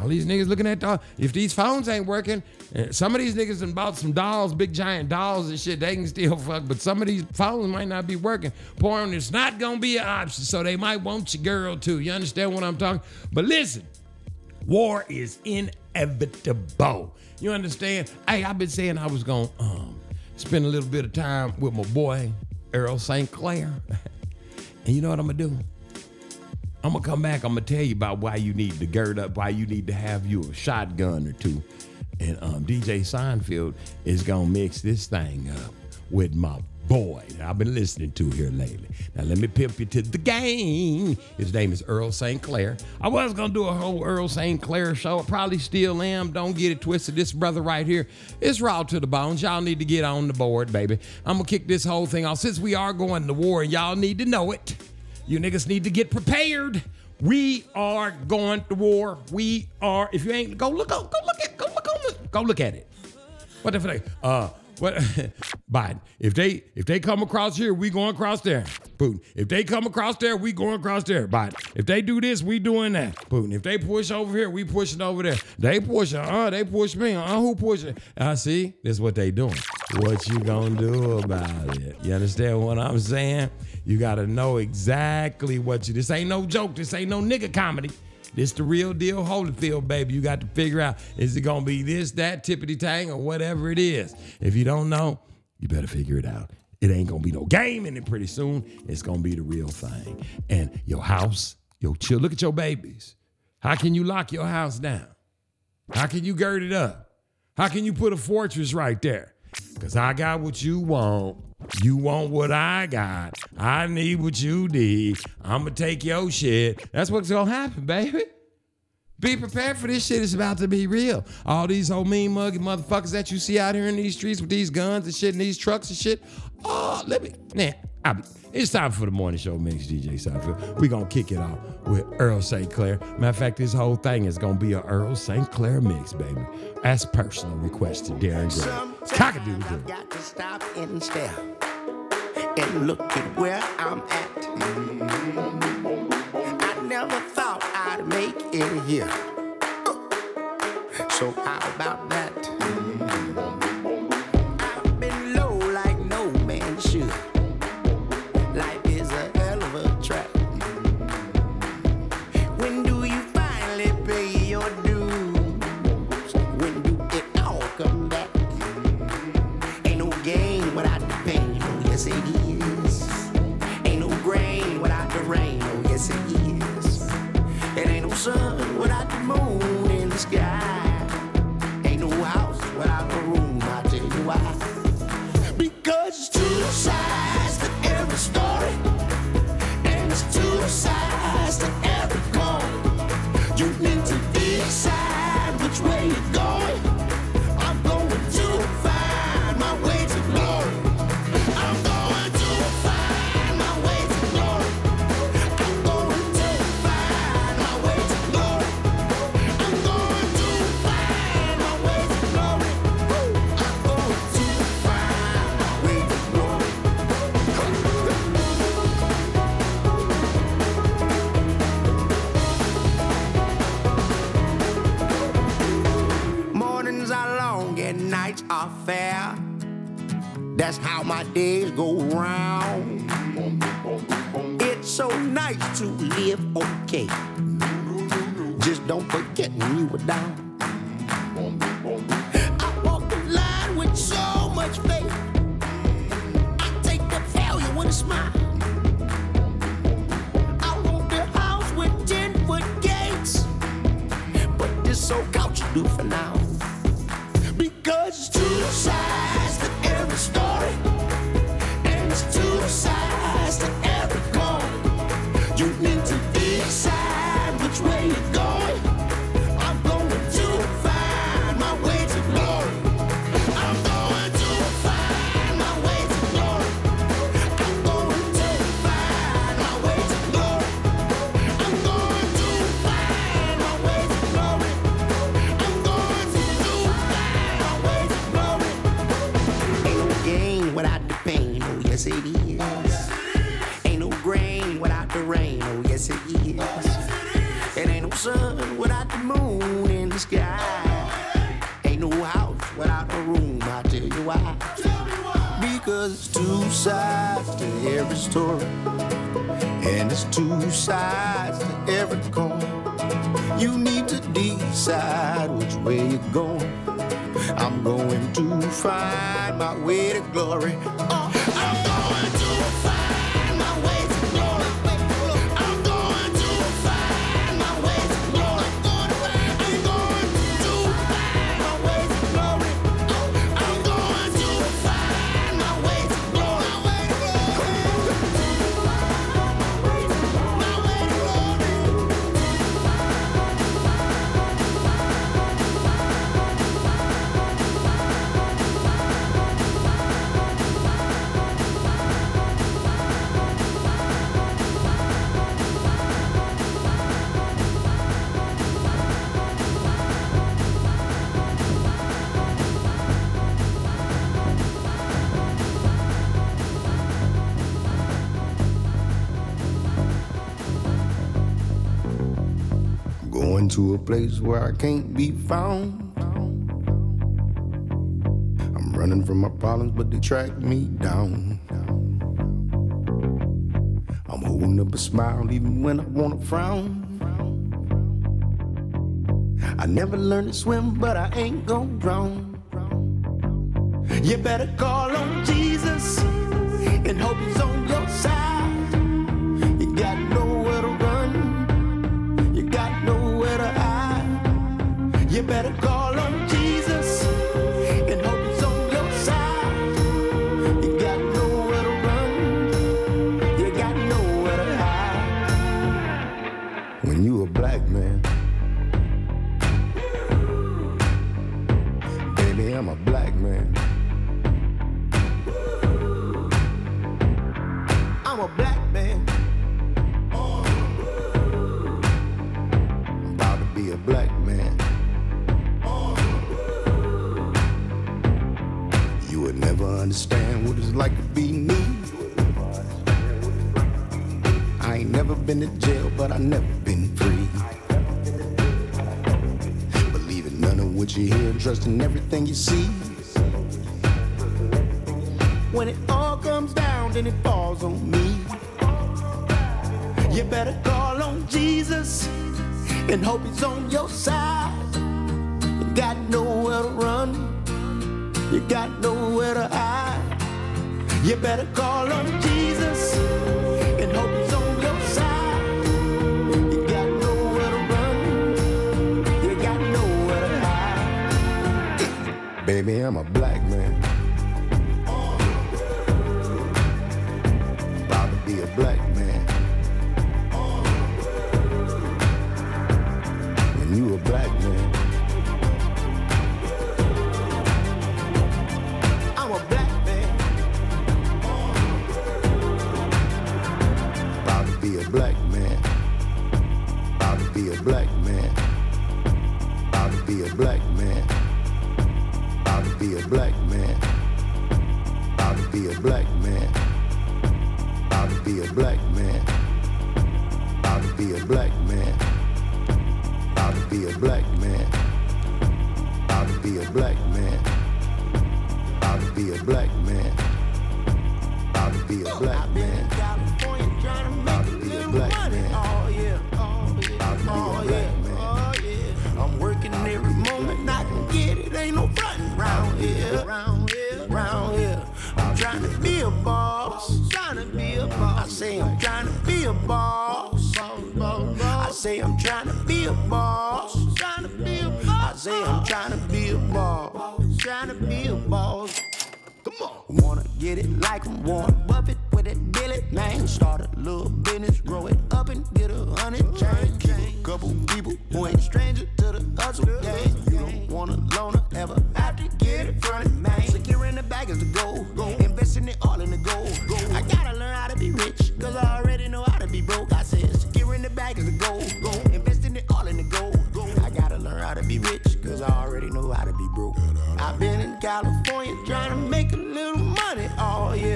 All these niggas looking at dolls. If these phones ain't working, eh, some of these niggas done bought some dolls, big giant dolls and shit. They can still fuck, but some of these phones might not be working. Porn is not gonna be an option, so they might want your girl too. You understand what I'm talking? But listen, war is inevitable. You understand? Hey, I've been saying I was gonna um, spend a little bit of time with my boy Earl St. Clair, and you know what I'm gonna do? I'm gonna come back. I'm gonna tell you about why you need to gird up, why you need to have you a shotgun or two. And um, DJ Seinfeld is gonna mix this thing up with my boy that I've been listening to here lately. Now let me pimp you to the game. His name is Earl St. Clair. I was gonna do a whole Earl St. Clair show. I probably still am. Don't get it twisted. This brother right here is raw to the bones. Y'all need to get on the board, baby. I'm gonna kick this whole thing off. Since we are going to war y'all need to know it. You niggas need to get prepared. We are going to war. We are. If you ain't, go look up. Go look at. Go look on. Go look at it. What the fuck? Uh, what? Biden. If they if they come across here, we going across there. Putin. If they come across there, we going across there. Biden. If they do this, we doing that. Putin. If they push over here, we pushing over there. They pushing. Uh, they push me. Uh, who pushing? I see. This is what they doing. What you gonna do about it? You understand what I'm saying? You gotta know exactly what you. This ain't no joke. This ain't no nigga comedy. This the real deal Holyfield, baby. You got to figure out is it gonna be this, that, tippity tang, or whatever it is. If you don't know, you better figure it out. It ain't gonna be no game in it pretty soon. It's gonna be the real thing. And your house, your chill. Look at your babies. How can you lock your house down? How can you gird it up? How can you put a fortress right there? Cause I got what you want. You want what I got. I need what you need. I'ma take your shit. That's what's gonna happen, baby. Be prepared for this shit. It's about to be real. All these old mean muggy motherfuckers that you see out here in these streets with these guns and shit and these trucks and shit. Oh, let me. Nah, I it's time for the morning show mix, DJ Seinfeld. We're going to kick it off with Earl St. Clair. Matter of fact, this whole thing is going to be a Earl St. Clair mix, baby. As personal request to Darren Gray. Cockadoo I've got to stop and stare and look at where I'm at. I never thought I'd make it here. So how about that? way to glory. Oh. to a place where I can't be found. I'm running from my problems, but they track me down. I'm holding up a smile even when I wanna frown. I never learned to swim, but I ain't gonna drown. You better call on Jesus and hope he's on your side. And in everything you see. When it all comes down, then it falls on me. You better call on Jesus and hope he's on your side.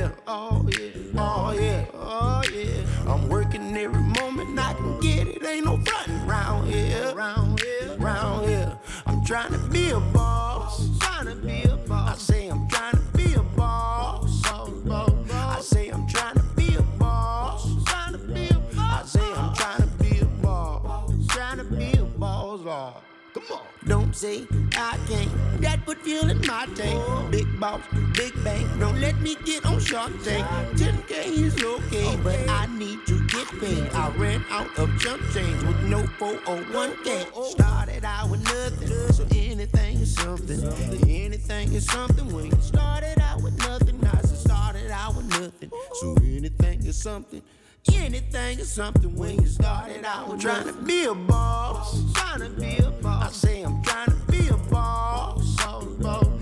yeah, oh yeah, oh yeah, oh yeah. I'm working every moment I can get it. Ain't no frontin' around here, Around here, Around here. I'm trying to Don't say I can't. That put fuel in my tank. Big boss, big bank. Don't let me get on Shark Tank. 10K is okay, but I need to get paid. I ran out of jump change with no 401k. Started out with nothing, so anything is something. Anything is something when you started out with nothing. I said started out with nothing, so anything is something. Anything is something when you started out. I'm trying to be a boss. Trying to be a boss. I say I'm trying to be a boss. boss.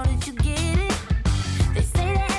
How did you get it? They say that.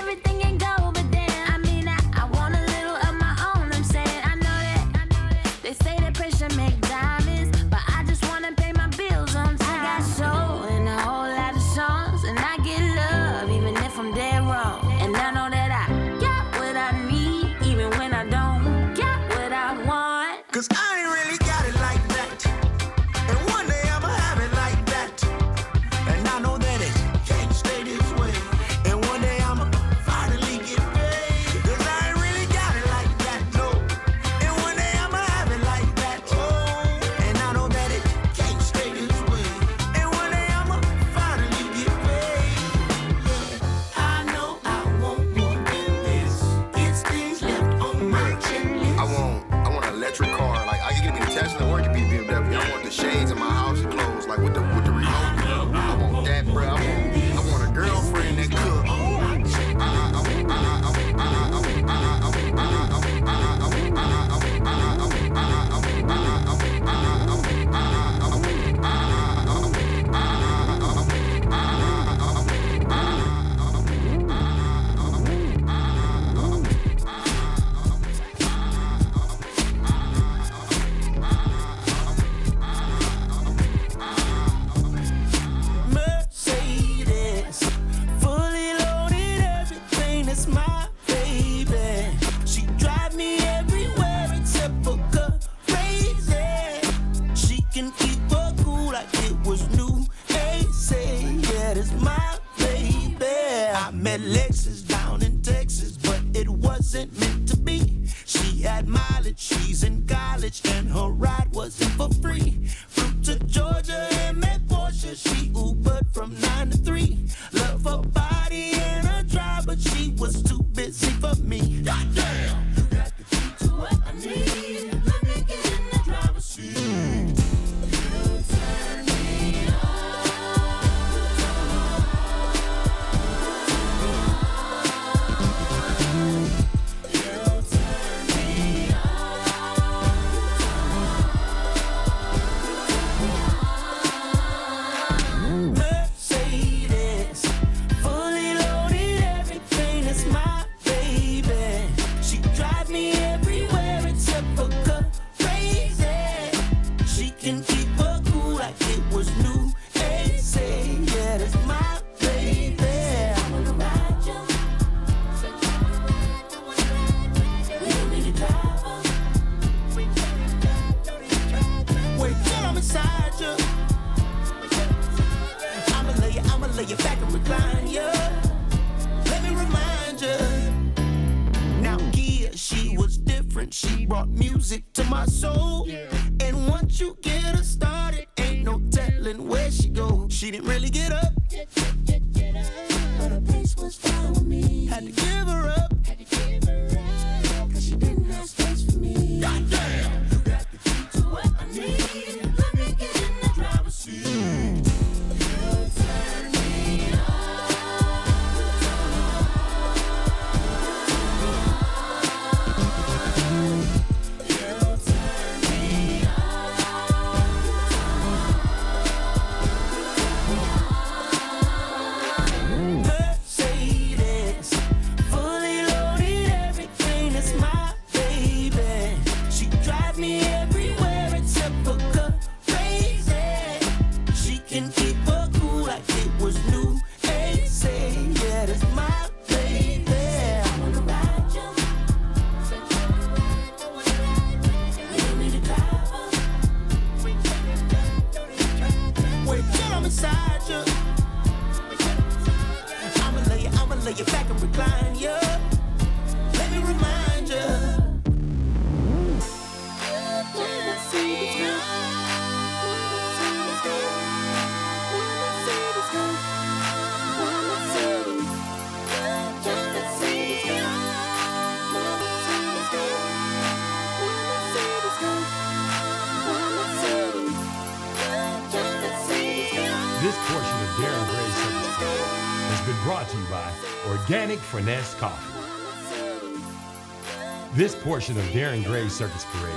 Portion of Darren Gray's Circus Parade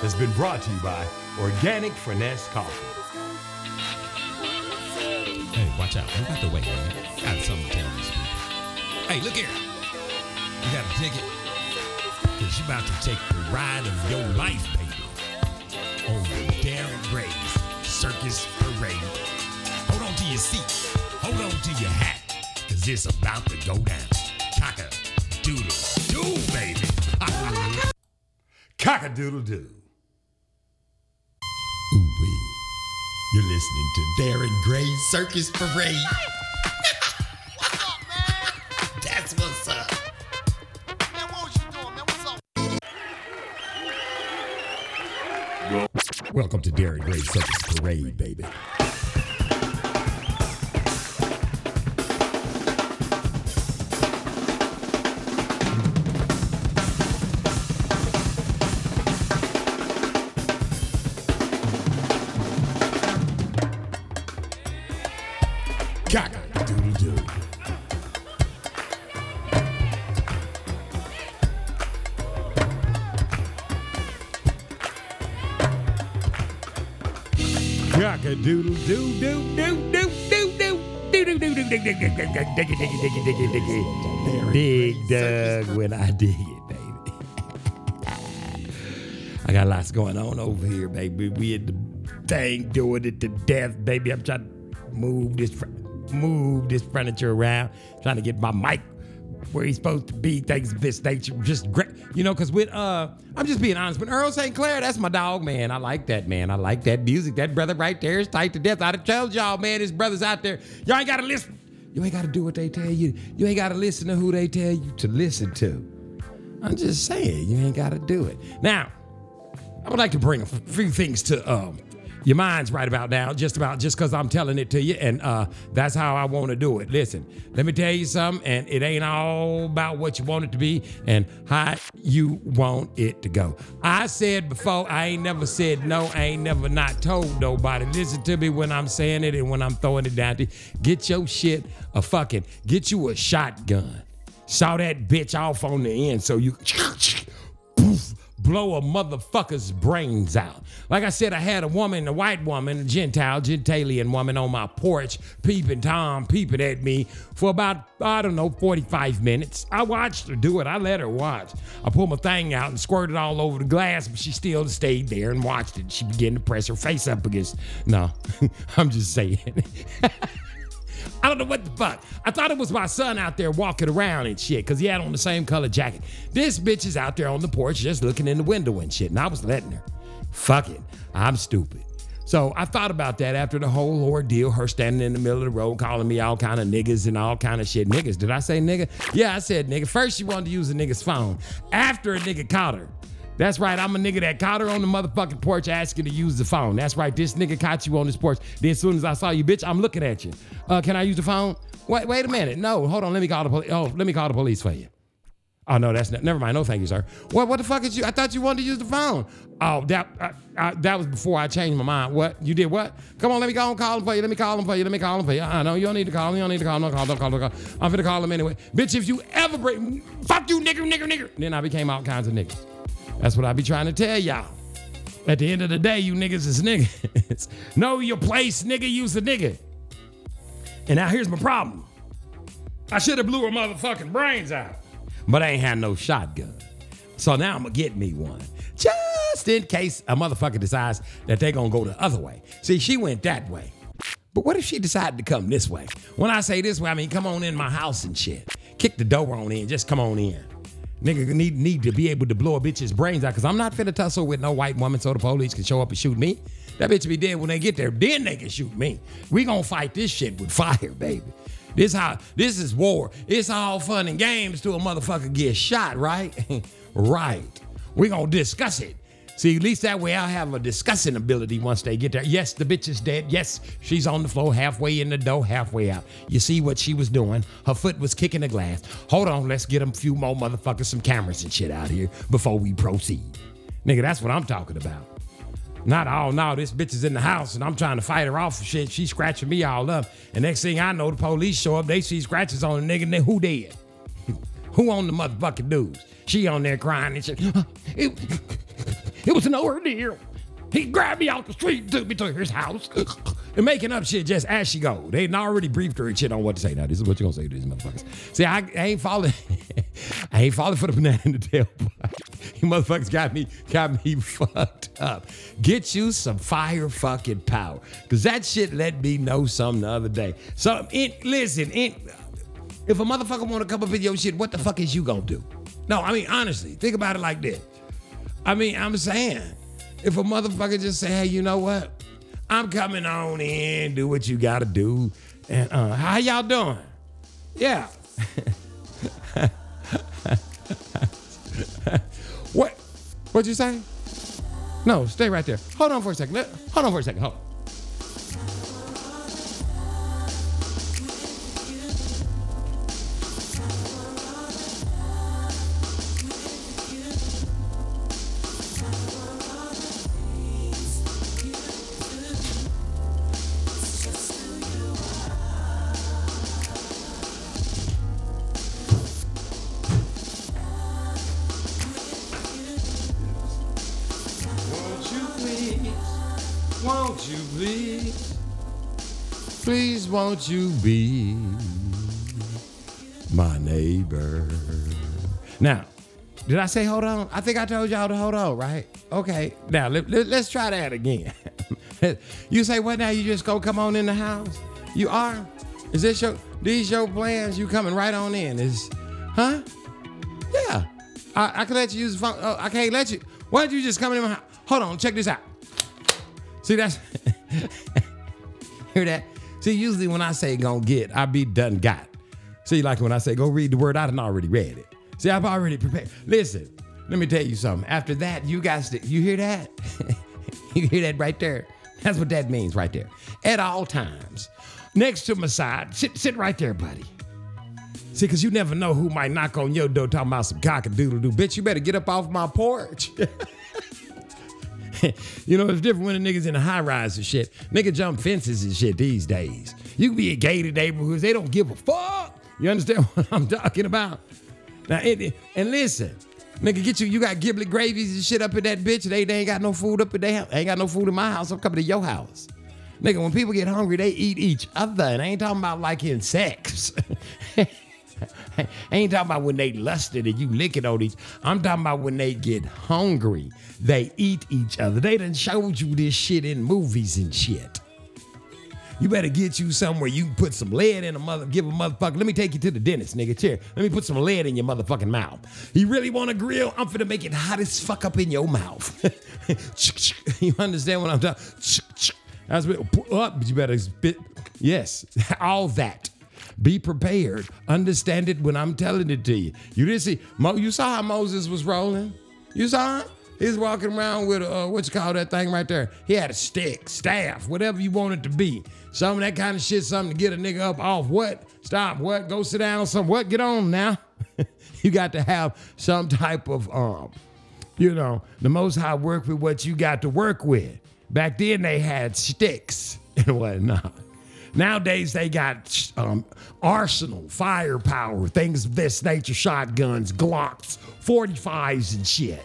has been brought to you by Organic Finesse Coffee. Hey, watch out. Got to wait. Got something to tell these people. Hey, look here. You got a ticket? Because you about to take the ride of your life, baby. On Darren Gray's Circus Parade. Hold on to your seat. Hold on to your hat. Cause it's about to go down. Doodle doo. Ooh wee. You're listening to Darren Gray's Circus Parade. What's up, man? That's what's up. Man, what was you doing, man? What's up? Welcome to Darren Gray's Circus Parade, baby. Dig Doug when I dig it, baby. I got lots going on over here, baby. We at the thing doing it to death, baby. I'm trying to move this move this furniture around, trying to get my mic where he's supposed to be. Thanks to this nature, just great. You know, because with uh, I'm just being honest. But Earl St. Clair, that's my dog, man. I like that, man. I like that music. That brother right there is tight to death. I told y'all, man, his brothers out there. Y'all ain't gotta listen. You ain't gotta do what they tell you. You ain't gotta listen to who they tell you to listen to. I'm just saying, you ain't gotta do it. Now, I would like to bring a few things to um, your minds right about now, just about just because I'm telling it to you, and uh, that's how I want to do it. Listen, let me tell you something, and it ain't all about what you want it to be and how you want it to go. I said before, I ain't never said no, I ain't never not told nobody. Listen to me when I'm saying it and when I'm throwing it down to you. Get your shit a fucking, get you a shotgun. Saw that bitch off on the end so you blow a motherfucker's brains out. Like I said, I had a woman, a white woman, a Gentile, Gentilian woman on my porch, peeping Tom, peeping at me for about, I don't know, 45 minutes. I watched her do it. I let her watch. I pulled my thing out and squirted it all over the glass, but she still stayed there and watched it. She began to press her face up against, no, I'm just saying. I don't know what the fuck. I thought it was my son out there walking around and shit, because he had on the same color jacket. This bitch is out there on the porch just looking in the window and shit, and I was letting her. Fuck it. I'm stupid. So I thought about that after the whole ordeal, her standing in the middle of the road calling me all kind of niggas and all kind of shit. Niggas, did I say nigga? Yeah, I said nigga. First she wanted to use a nigga's phone. After a nigga caught her. That's right, I'm a nigga that caught her on the motherfucking porch asking to use the phone. That's right, this nigga caught you on this porch. Then as soon as I saw you, bitch, I'm looking at you. Uh, can I use the phone? Wait, wait a minute. No, hold on. Let me call the police. Oh, let me call the police for you. Oh no, that's not, never mind. No, thank you, sir. What? What the fuck is you? I thought you wanted to use the phone. Oh, that uh, uh, that was before I changed my mind. What? You did what? Come on, let me go and call him for you. Let me call him for you. Let me call him for you. Uh, know you don't need to call him. You don't need to call him. Don't call. Don't call. Don't call. I'm finna call him anyway. Bitch, if you ever break, fuck you, nigger, nigger, nigger. Then I became all kinds of niggas. That's what I be trying to tell y'all. At the end of the day, you niggas is niggas. know your place, nigga. Use the nigga. And now here's my problem. I should have blew her motherfucking brains out. But I ain't had no shotgun. So now I'm gonna get me one. Just in case a motherfucker decides that they're gonna go the other way. See, she went that way. But what if she decided to come this way? When I say this way, I mean come on in my house and shit. Kick the door on in, just come on in. Nigga need need to be able to blow a bitch's brains out, cause I'm not finna tussle with no white woman so the police can show up and shoot me. That bitch be dead when they get there. Then they can shoot me. We gonna fight this shit with fire, baby. This how this is war. It's all fun and games till a motherfucker get shot, right? right. We gonna discuss it. See, at least that way I'll have a discussing ability once they get there. Yes, the bitch is dead. Yes, she's on the floor, halfway in the door, halfway out. You see what she was doing? Her foot was kicking the glass. Hold on, let's get a few more motherfuckers, some cameras and shit out here before we proceed. Nigga, that's what I'm talking about. Not all now, this bitch is in the house and I'm trying to fight her off for shit. She's scratching me all up. And next thing I know, the police show up, they see scratches on the nigga, and they who dead? who on the motherfucking news? She on there crying and shit. It, was an ordeal. He grabbed me out the street and took me to his house. and making up shit just as she go. They had already briefed her and shit on what to say. Now, this is what you're gonna say to these motherfuckers. See, I, I ain't falling. I ain't falling for the banana in the tailpipe. You motherfuckers got me, got me fucked up. Get you some fire fucking power. Cause that shit let me know something the other day. So it, listen, if a motherfucker wanna come up your shit, what the fuck is you gonna do? No, I mean honestly, think about it like this. I mean, I'm saying, if a motherfucker just say, hey, you know what? I'm coming on in, do what you gotta do. And uh, how y'all doing? Yeah. what? What'd you say? No, stay right there. Hold on for a second. Hold on for a second. Hold. Won't Won't you be my neighbor? Now, did I say hold on? I think I told y'all to hold on, right? Okay. Now, let, let, us try that again. you say, what now? You just go come on in the house? You are? Is this your, these your plans? You coming right on in? Is, Huh? Yeah. I, I can let you use the phone. Oh, I can't let you. Why don't you just come in my house? Hold on, check this out. See, that's. Hear that? See, usually when I say gonna get, I be done got. See, like when I say go read the word, I done already read it. See, I've already prepared. Listen, let me tell you something. After that, you guys, you hear that? you hear that right there? That's what that means right there. At all times, next to my side, sit, sit right there, buddy. See, because you never know who might knock on your door talking about some cock a doodle doo. Bitch, you better get up off my porch. you know, it's different when the niggas in the high rise and shit. Nigga jump fences and shit these days. You can be in gated neighborhoods, they don't give a fuck. You understand what I'm talking about? Now, it, and listen, nigga, get you, you got giblet gravies and shit up in that bitch. They, they ain't got no food up in their house. Ain't got no food in my house. I'm coming to your house. Nigga, when people get hungry, they eat each other. And I ain't talking about like in sex. Ain't talking about when they lusted and you licking on each. I'm talking about when they get hungry, they eat each other. They done showed you this shit in movies and shit. You better get you somewhere you can put some lead in a mother, give a motherfucker. Let me take you to the dentist, nigga. Chair. Let me put some lead in your motherfucking mouth. You really want to grill? I'm finna make it hot as fuck up in your mouth. you understand what I'm talking? That's what up. You better spit. Yes, all that. Be prepared. Understand it when I'm telling it to you. You didn't see. Mo, you saw how Moses was rolling. You saw him. He's walking around with uh, what you call that thing right there. He had a stick, staff, whatever you want it to be. Some of that kind of shit, something to get a nigga up off what? Stop what? Go sit down. Some what? Get on now. you got to have some type of um, you know, the Most High work with what you got to work with. Back then they had sticks and whatnot. Nowadays they got um, arsenal, firepower, things of this nature, shotguns, Glocks, 45s, and shit.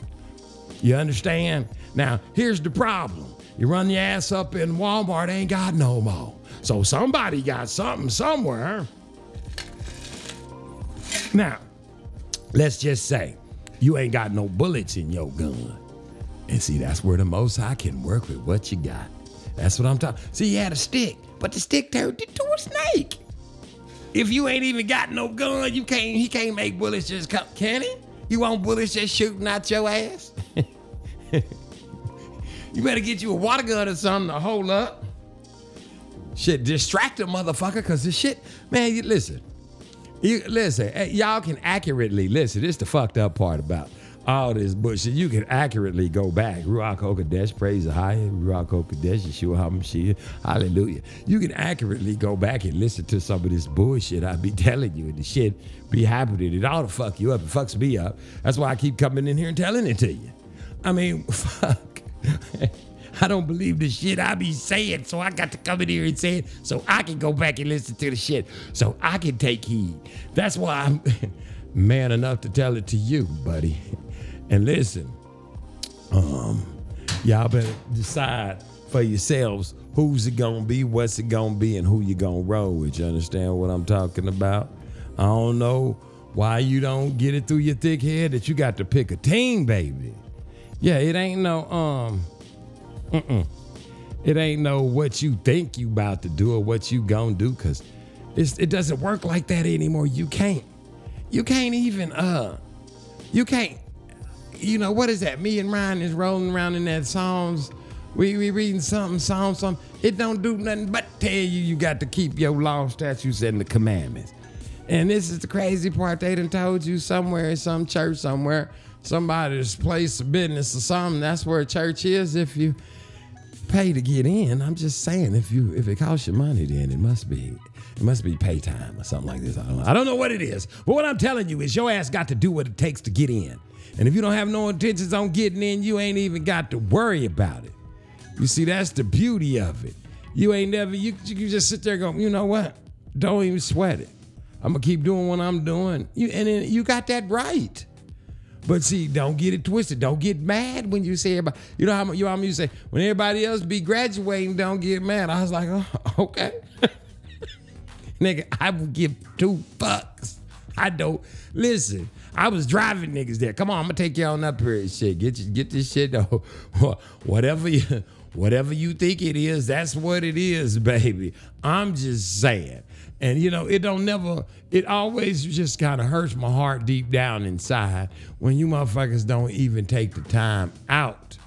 You understand? Now, here's the problem. You run your ass up in Walmart, ain't got no more. So somebody got something somewhere. Now, let's just say you ain't got no bullets in your gun. And see, that's where the Most High can work with what you got. That's what I'm talking. See, you had a stick, but the stick turned into a snake. If you ain't even got no gun, you can't. He can't make bullets just come. Can he? You want bullets just shooting out your ass? you better get you a water gun or something to hold up. Shit, distract a motherfucker, cause this shit, man. You listen. You listen. eh, Y'all can accurately listen. This the fucked up part about all this bullshit. You can accurately go back. Ruach HaKodesh, praise the high. Ruach HaKodesh, Yeshua HaMashiach, hallelujah. You can accurately go back and listen to some of this bullshit I be telling you, and the shit be happening. It ought to fuck you up. It fucks me up. That's why I keep coming in here and telling it to you. I mean, fuck. I don't believe the shit I be saying, so I got to come in here and say it so I can go back and listen to the shit so I can take heed. That's why I'm man enough to tell it to you, buddy. And listen, um, y'all better decide for yourselves who's it gonna be, what's it gonna be, and who you gonna roll with. You understand what I'm talking about? I don't know why you don't get it through your thick head that you got to pick a team, baby. Yeah, it ain't no um it ain't no what you think you about to do or what you gonna do because it doesn't work like that anymore you can't you can't even uh you can't you know what is that me and ryan is rolling around in that psalms we we reading something psalm something it don't do nothing but tell you you got to keep your law statutes and the commandments and this is the crazy part they done told you somewhere in some church somewhere somebody's place of business or something that's where church is if you pay to get in. I'm just saying, if you if it costs you money, then it must be it must be pay time or something like this. I don't know. I don't know what it is, but what I'm telling you is your ass got to do what it takes to get in. And if you don't have no intentions on getting in, you ain't even got to worry about it. You see, that's the beauty of it. You ain't never you you just sit there and go, you know what? Don't even sweat it. I'm gonna keep doing what I'm doing. You and then you got that right. But see, don't get it twisted. Don't get mad when you say everybody. You know how you know how you say when everybody else be graduating, don't get mad. I was like, oh, okay, nigga, I will give two fucks. I don't listen. I was driving niggas there. Come on, I'm gonna take you on up here and shit. Get you, get this shit though. Whatever you, whatever you think it is, that's what it is, baby. I'm just saying. And you know, it don't never, it always just kind of hurts my heart deep down inside when you motherfuckers don't even take the time out.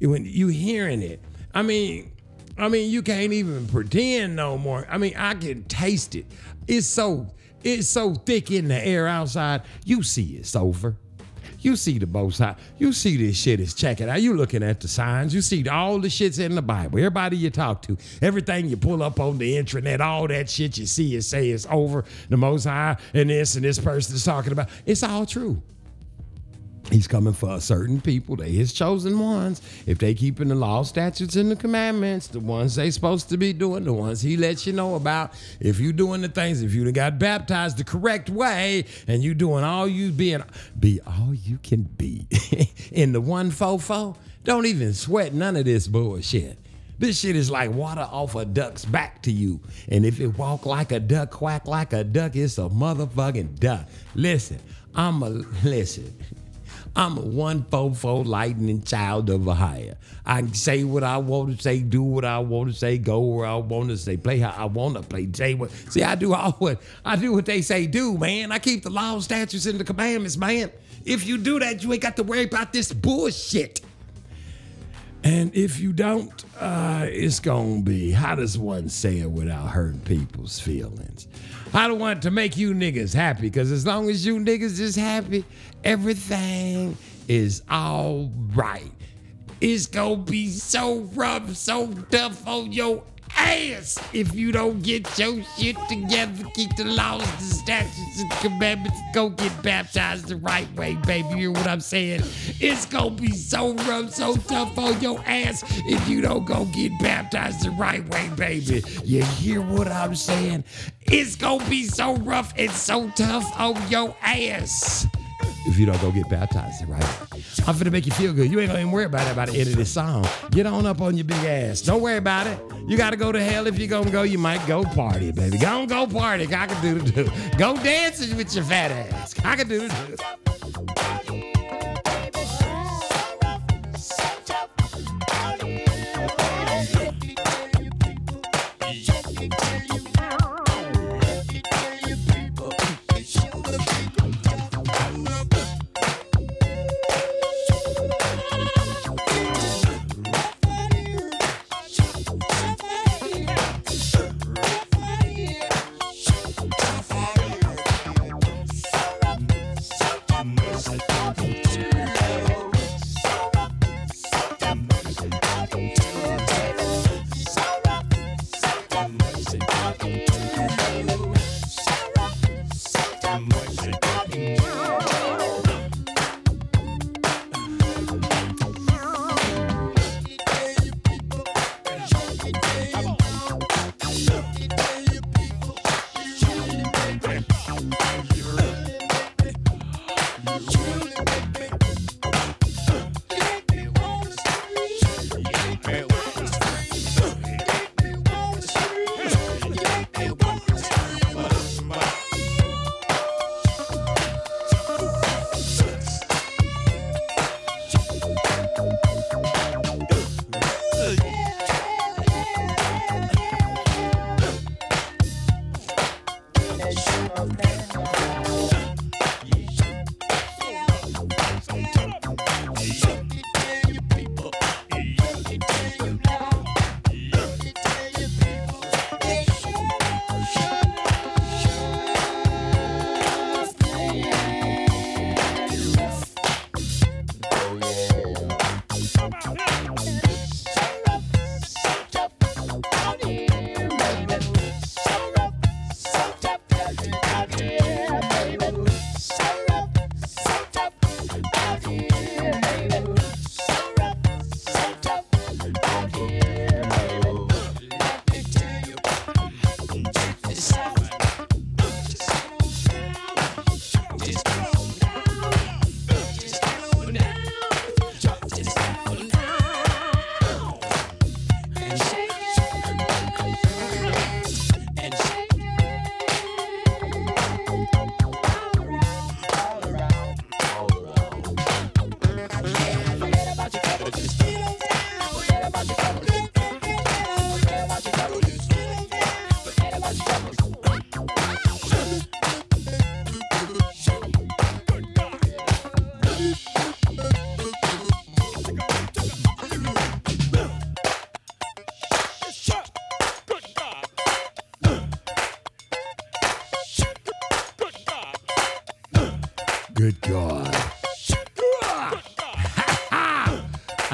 When you hearing it. I mean, I mean, you can't even pretend no more. I mean, I can taste it. It's so, it's so thick in the air outside. You see it's over. You see the both sides. You see this shit is checking out. You looking at the signs. You see all the shit's in the Bible. Everybody you talk to, everything you pull up on the internet, all that shit you see it say it's over. The Most High and this and this person is talking about. It's all true. He's coming for certain people. They his chosen ones. If they keeping the law, statutes, and the commandments, the ones they supposed to be doing, the ones he lets you know about. If you doing the things, if you done got baptized the correct way, and you doing all you being, be all you can be in the one fofo, don't even sweat none of this bullshit. This shit is like water off a duck's back to you. And if it walk like a duck, quack like a duck, it's a motherfucking duck. Listen, I'm a listen. I'm a one four lightning child of a higher. I can say what I want to say, do what I want to say, go where I want to say, play how I want to play. Say what? See, I do all what I do what they say do, man. I keep the law, statutes, and the commandments, man. If you do that, you ain't got to worry about this bullshit. And if you don't, uh, it's gonna be how does one say it without hurting people's feelings? I don't want to make you niggas happy, because as long as you niggas is happy, everything is all right. It's gonna be so rough, so tough on your ass if you don't get your shit together. Keep the laws, the statutes, and commandments. Go get baptized the right way, baby. You hear what I'm saying? It's gonna be so rough, so tough on your ass if you don't go get baptized the right way, baby. You hear what I'm saying? It's gonna be so rough and so tough on your ass if you don't go get baptized, right? I'm finna make you feel good. You ain't gonna even worry about it by the end of this song. Get on up on your big ass. Don't worry about it. You gotta go to hell if you're gonna go. You might go party, baby. Go on, go party. I can do the do. Go dancing with your fat ass. I can do the do.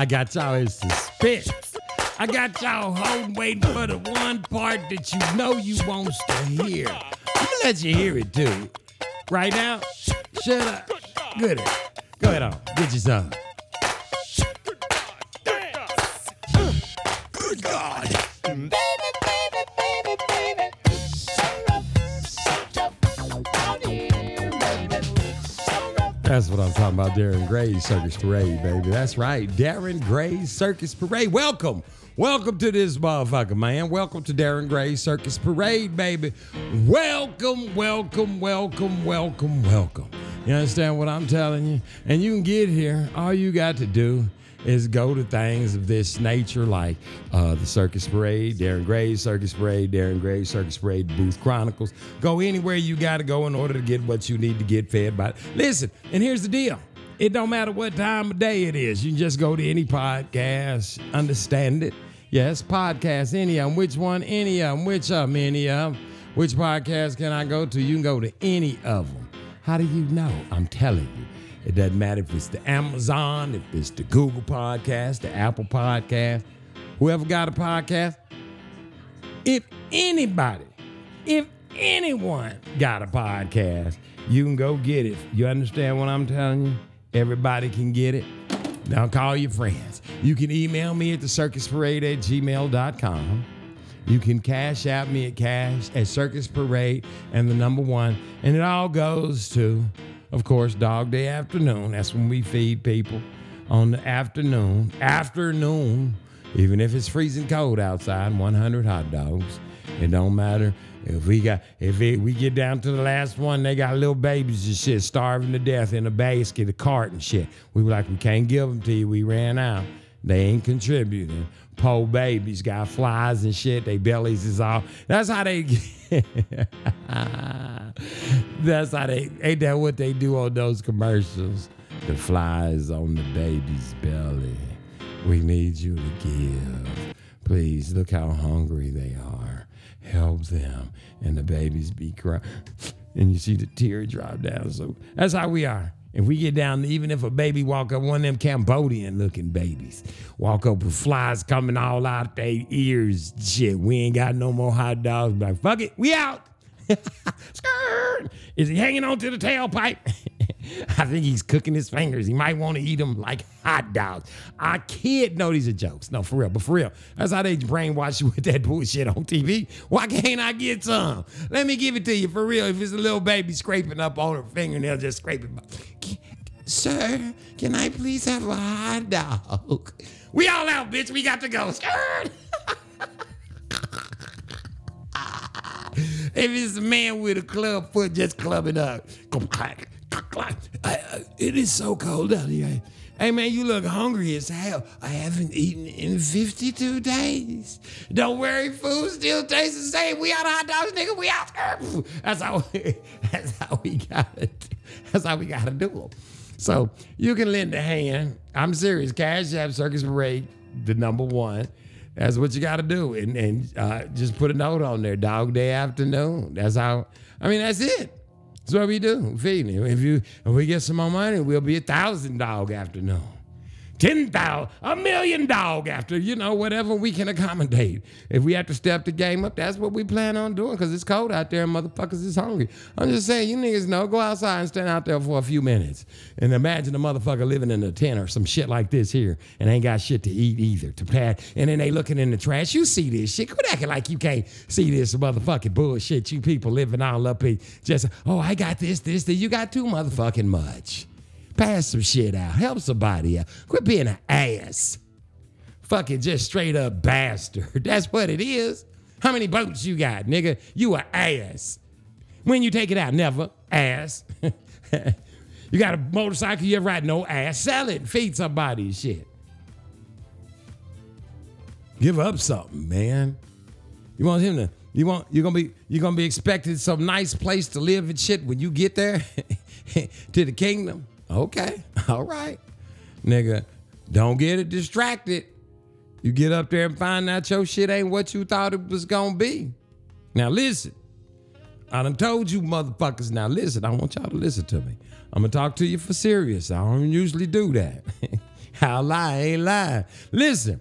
Got y'all in suspense. I got y'all holding, waiting for the one part that you know you wants to hear. I'm gonna let you hear it too. Right now, shut up. Good. Go ahead on. Get you some. That's what I'm talking about, Darren Gray's Circus Parade, baby. That's right, Darren Gray's Circus Parade. Welcome. Welcome to this motherfucker, man. Welcome to Darren Gray's Circus Parade, baby. Welcome, welcome, welcome, welcome, welcome. You understand what I'm telling you? And you can get here. All you got to do is go to things of this nature like uh, the Circus Parade, Darren Gray's Circus Parade, Darren Gray's Circus Parade, Booth Chronicles. Go anywhere you got to go in order to get what you need to get fed by. Listen, and here's the deal. It don't matter what time of day it is. You can just go to any podcast, understand it. Yes, podcast, any of them. Which one? Any of them. Which of them? Any of them. Which podcast can I go to? You can go to any of them. How do you know? I'm telling you. It doesn't matter if it's the Amazon, if it's the Google podcast, the Apple podcast, whoever got a podcast. If anybody, if anyone got a podcast, you can go get it. You understand what I'm telling you? Everybody can get it. Now call your friends. You can email me at the at gmail.com. You can cash out me at cash at Circus Parade and the number one. And it all goes to, of course, Dog Day Afternoon. That's when we feed people on the afternoon. Afternoon, even if it's freezing cold outside, 100 hot dogs. It don't matter if we got if it, we get down to the last one, they got little babies and shit starving to death in a basket, a cart and shit. We were like, we can't give them to you. We ran out. They ain't contributing. Poor babies got flies and shit. They bellies is all. That's how they. That's how they. Ain't that what they do on those commercials? The flies on the baby's belly. We need you to give. Please look how hungry they are. Help them. And the babies be crying. And you see the tear drop down. So that's how we are. If we get down, even if a baby walk up, one of them Cambodian looking babies, walk up with flies coming all out their ears, shit, we ain't got no more hot dogs. Like, fuck it, we out. Is he hanging on to the tailpipe? I think he's cooking his fingers. He might want to eat them like hot dogs. I kid, no, these are jokes. No, for real, but for real. That's how they brainwash you with that bullshit on TV. Why can't I get some? Let me give it to you for real. If it's a little baby scraping up on her fingernail, just scraping. Sir, can I please have a hot dog? We all out, bitch. We got to go. Skirt. if it's a man with a club foot just clubbing up, clack, clack, it is so cold out here. Hey man, you look hungry as hell. I haven't eaten in 52 days. Don't worry, food still tastes the same. We out of hot dogs, nigga. We out. That's how. That's how we got it. That's how we gotta do them. So you can lend a hand. I'm serious. Cash App Circus Parade, the number one. That's what you got to do, and and uh, just put a note on there. Dog Day Afternoon. That's how. I mean, that's it. That's what we do. Feeding. If you if we get some more money, we'll be a thousand dog afternoon. Ten thousand, a million dog after, you know, whatever we can accommodate. If we have to step the game up, that's what we plan on doing because it's cold out there and motherfuckers is hungry. I'm just saying, you niggas know, go outside and stand out there for a few minutes and imagine a motherfucker living in a tent or some shit like this here and ain't got shit to eat either, to pat. And then they looking in the trash. You see this shit. Quit acting like you can't see this motherfucking bullshit. You people living all up here just, oh, I got this, this, this. You got too motherfucking much. Pass some shit out. Help somebody out. Quit being an ass. Fucking just straight up bastard. That's what it is. How many boats you got, nigga? You a ass. When you take it out, never. Ass. you got a motorcycle, you ride no ass. Sell it. Feed somebody shit. Give up something, man. You want him to you want you're gonna be you're gonna be expected some nice place to live and shit when you get there to the kingdom. Okay, all right. Nigga, don't get it distracted. You get up there and find out your shit ain't what you thought it was gonna be. Now listen. I done told you motherfuckers. Now listen, I want y'all to listen to me. I'm gonna talk to you for serious. I don't usually do that. How lie ain't lying. Listen,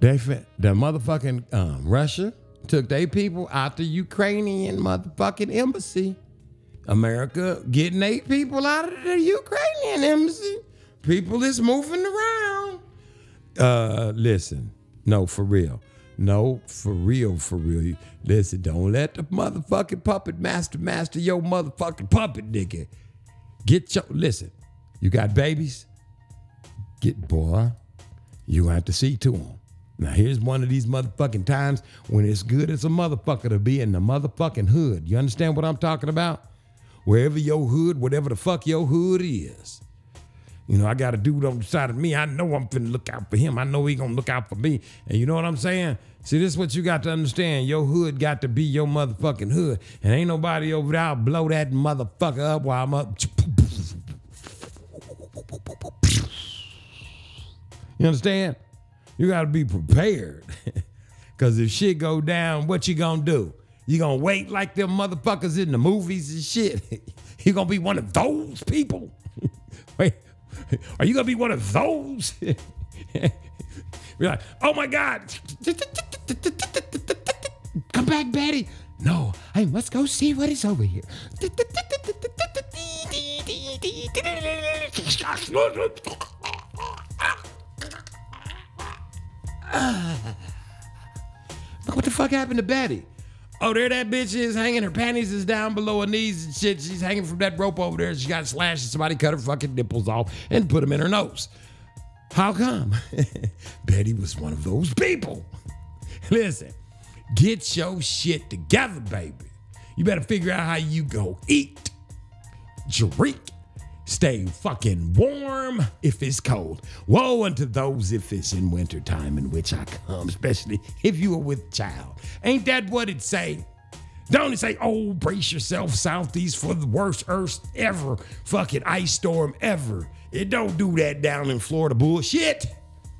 they fa- the motherfucking um, Russia took their people out the Ukrainian motherfucking embassy. America getting eight people out of the Ukrainian embassy. People is moving around. Uh, listen, no, for real. No, for real, for real. Listen, don't let the motherfucking puppet master master your motherfucking puppet, nigga. Get your listen. You got babies? Get boy. You have to see to them. Now here's one of these motherfucking times when it's good as a motherfucker to be in the motherfucking hood. You understand what I'm talking about? Wherever your hood, whatever the fuck your hood is. You know, I got a dude on the side of me. I know I'm finna look out for him. I know he gonna look out for me. And you know what I'm saying? See, this is what you got to understand. Your hood got to be your motherfucking hood. And ain't nobody over there I'll blow that motherfucker up while I'm up. You understand? You gotta be prepared. Cause if shit go down, what you gonna do? You gonna wait like them motherfuckers in the movies and shit? you gonna be one of those people? Wait, are you gonna be one of those? Be like, oh my God. Come back, Betty. No, I must go see what is over here. What the fuck happened to Betty? Oh, there that bitch is hanging. Her panties is down below her knees and shit. She's hanging from that rope over there. She got slashed and somebody cut her fucking nipples off and put them in her nose. How come? Betty was one of those people. Listen, get your shit together, baby. You better figure out how you go eat, drink, stay fucking warm if it's cold. Woe unto those if it's in winter time in which I come, especially if you are with child. Ain't that what it say? Don't it say, oh, brace yourself, southeast for the worst earth ever, fucking ice storm ever. It don't do that down in Florida bullshit.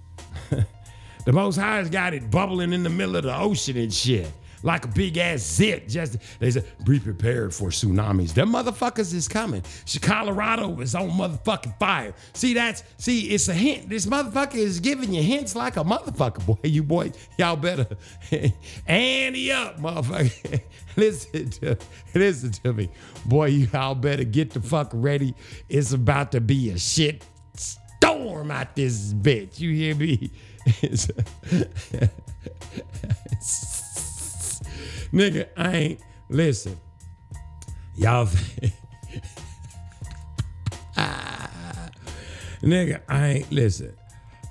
the Most High's got it bubbling in the middle of the ocean and shit. Like a big ass zit. Just they said, be prepared for tsunamis. Them motherfuckers is coming. Colorado is on motherfucking fire. See, that's see, it's a hint. This motherfucker is giving you hints like a motherfucker, boy. You boy, y'all better ante up, motherfucker. listen to listen to me. Boy, you all better get the fuck ready. It's about to be a shit storm out this bitch. You hear me? Nigga, I ain't listen. Y'all Ah. Nigga, I ain't listen.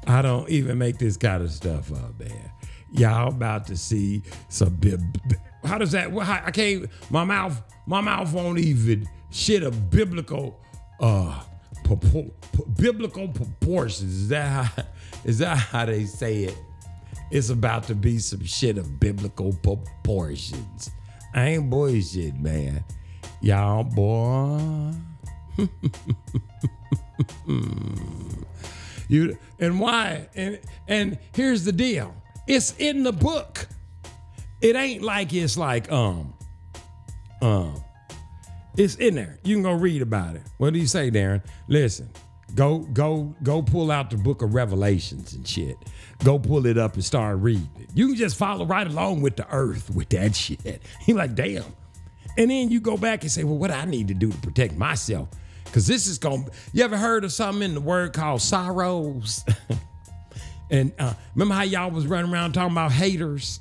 I don't even make this kind of stuff up, man. Y'all about to see some bib. How does that? How, I can't. My mouth. My mouth won't even shit a biblical. Uh, biblical proportions. Is that how? Is that how they say it? It's about to be some shit of biblical proportions. I ain't bullshit, man. Y'all, boy. you and why? And and here's the deal. It's in the book. It ain't like it's like um um it's in there. You can go read about it. What do you say, Darren? Listen, go go go pull out the book of Revelations and shit. Go pull it up and start reading it. You can just follow right along with the earth with that shit. You're like, damn. And then you go back and say, well, what I need to do to protect myself? Cause this is gonna. You ever heard of something in the word called sorrows? and uh, remember how y'all was running around talking about haters?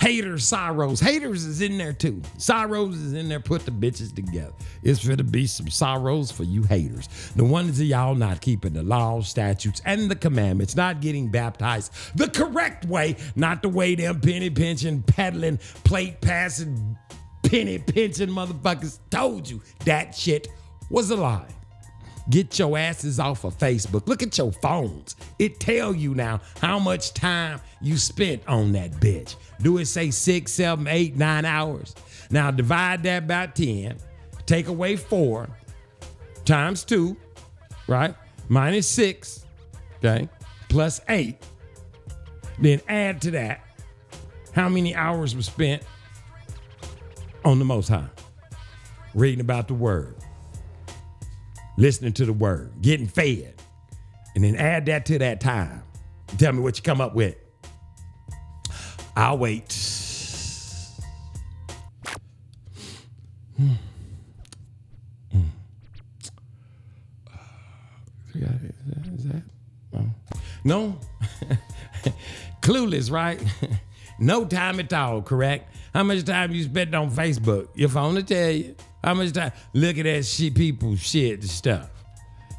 Haters, sorrows. Haters is in there too. Sorrows is in there. Put the bitches together. It's for to be some sorrows for you haters. The ones of y'all not keeping the laws, statutes, and the commandments, not getting baptized the correct way, not the way them penny pinching, peddling, plate passing, penny pinching motherfuckers told you that shit was a lie. Get your asses off of Facebook. Look at your phones. It tell you now how much time you spent on that bitch. Do it say six, seven, eight, nine hours? Now divide that by 10. Take away four times two, right? Minus six, okay? Plus eight. Then add to that how many hours were spent on the Most High, reading about the Word, listening to the Word, getting fed, and then add that to that time. Tell me what you come up with. I'll wait. Hmm. Hmm. Is that-. No. Clueless, right? no time at all, correct? How much time you spent on Facebook? Your phone will tell you. How much time? Look at that shit, people shit and stuff.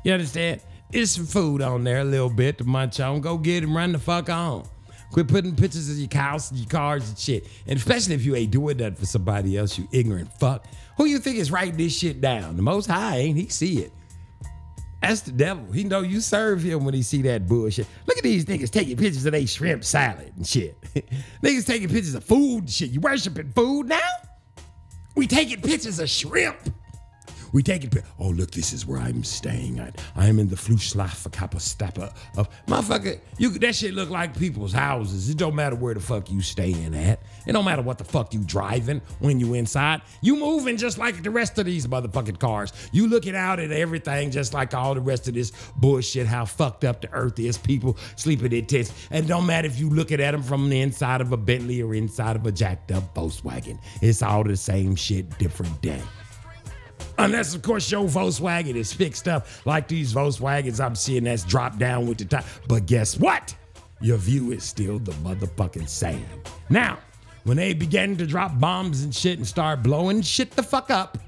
You understand? It's some food on there a little bit to munch on. Go get and run the fuck on. Quit putting pictures of your house and your cars and shit. And especially if you ain't doing that for somebody else, you ignorant fuck. Who you think is writing this shit down? The most high ain't he see it. That's the devil. He know you serve him when he see that bullshit. Look at these niggas taking pictures of they shrimp salad and shit. niggas taking pictures of food and shit. You worshiping food now? We taking pictures of shrimp. We taking pi- Oh, look, this is where I'm staying at. I am in the Fluschlafakapastapa of oh, motherfucker. You that shit look like people's houses. It don't matter where the fuck you staying at. It don't matter what the fuck you driving when you inside. You moving just like the rest of these motherfucking cars. You looking out at everything just like all the rest of this bullshit. How fucked up the earth is. People sleeping in tents. And don't matter if you looking at them from the inside of a Bentley or inside of a jacked up Volkswagen. It's all the same shit, different day. Unless, of course, your Volkswagen is fixed up like these Volkswagens I'm seeing that's dropped down with the top. But guess what? Your view is still the motherfucking same. Now, when they begin to drop bombs and shit and start blowing shit the fuck up,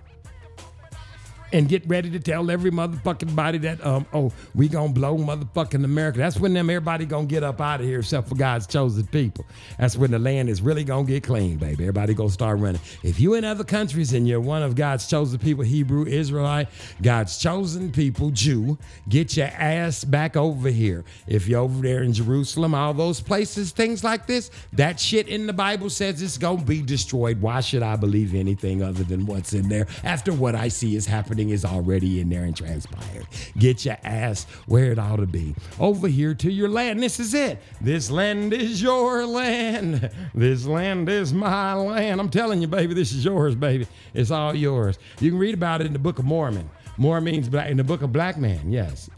and get ready to tell every motherfucking body that um oh we gonna blow motherfucking America. That's when them everybody gonna get up out of here except for God's chosen people. That's when the land is really gonna get clean, baby. Everybody gonna start running. If you in other countries and you're one of God's chosen people, Hebrew, Israelite, God's chosen people, Jew, get your ass back over here. If you're over there in Jerusalem, all those places, things like this, that shit in the Bible says it's gonna be destroyed. Why should I believe anything other than what's in there after what I see is happening is already in there and transpired? Get your ass where it ought to be. Over here to your land. This is it. This land is your land. This land is my land. I'm telling you, baby, this is yours, baby. It's all yours. You can read about it in the Book of Mormon. More means black in the book of Black Man, yes.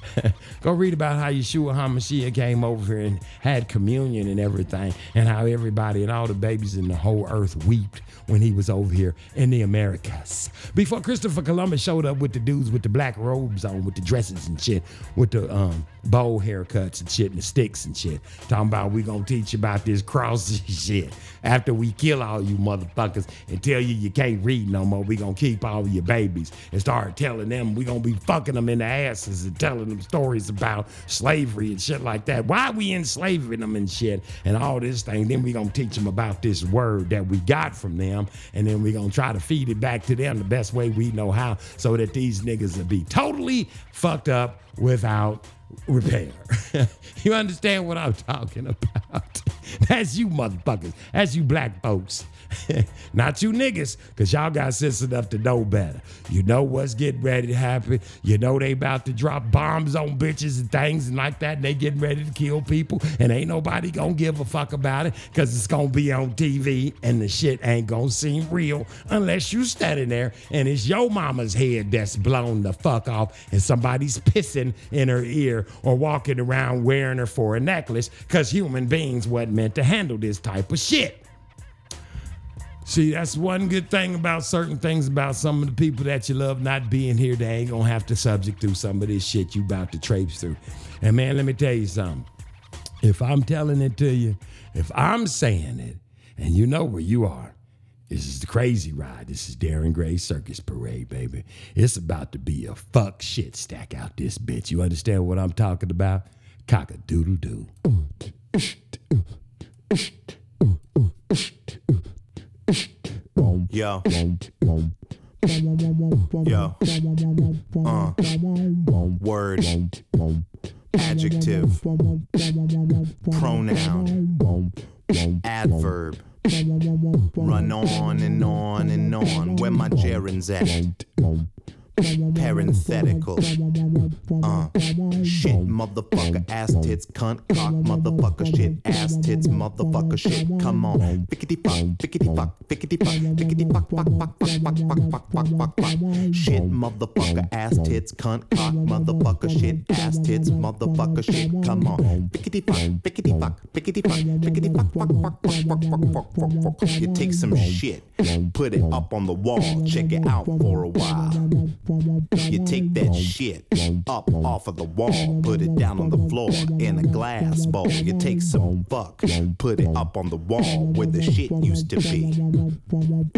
Go read about how Yeshua HaMashiach came over here and had communion and everything, and how everybody and all the babies in the whole earth wept when he was over here in the Americas. Before Christopher Columbus showed up with the dudes with the black robes on, with the dresses and shit, with the um, bowl haircuts and shit and the sticks and shit. Talking about we gonna teach you about this cross shit. After we kill all you motherfuckers and tell you you can't read no more, we gonna keep all your babies and start telling them we gonna be fucking them in the asses and telling them stories about slavery and shit like that. Why we enslaving them and shit and all this thing? Then we gonna teach them about this word that we got from them, and then we gonna try to feed it back to them the best way we know how, so that these niggas will be totally fucked up without repair. you understand what I'm talking about? That's you motherfuckers. That's you black folks. Not you niggas, because y'all got sense enough to know better. You know what's getting ready to happen. You know they about to drop bombs on bitches and things and like that, and they getting ready to kill people, and ain't nobody gonna give a fuck about it, because it's gonna be on TV, and the shit ain't gonna seem real unless you standing there and it's your mama's head that's blown the fuck off, and somebody's pissing in her ear or walking around wearing her for a necklace, because human beings wasn't meant to handle this type of shit. See, that's one good thing about certain things about some of the people that you love not being here. They ain't gonna have to subject through some of this shit you about to traipse through. And man, let me tell you something. If I'm telling it to you, if I'm saying it, and you know where you are, this is the crazy ride. This is Darren Gray Circus Parade, baby. It's about to be a fuck shit stack out this bitch. You understand what I'm talking about? Cock a doodle doo. Yo. Yo. Uh. Word. Adjective. Pronoun. Adverb. Run on and on and on. Where my gerunds at? Parenthetical. Uh, shit, motherfucker, ass tits, cunt, cock, motherfucker, shit, ass tits, motherfucker, shit. Come on, fickety fuck, fickety fuck, fickety fuck, fickety fuck, fuck, fuck, fuck, fuck, fuck, fuck, fuck, fuck, fuck. Shit, motherfucker, ass tits, cunt, cock, motherfucker, shit, ass tits, motherfucker, shit. Come on, fickety fuck, fickety fuck, fickety fuck, fickety fuck, fuck, fuck, fuck, fuck, fuck, fuck, fuck, fuck. You take some shit, put it up on the wall, check it out for a while. You take that shit up off of the wall, put it down on the floor in a glass bowl. You take some fuck, put it up on the wall where the shit used to be.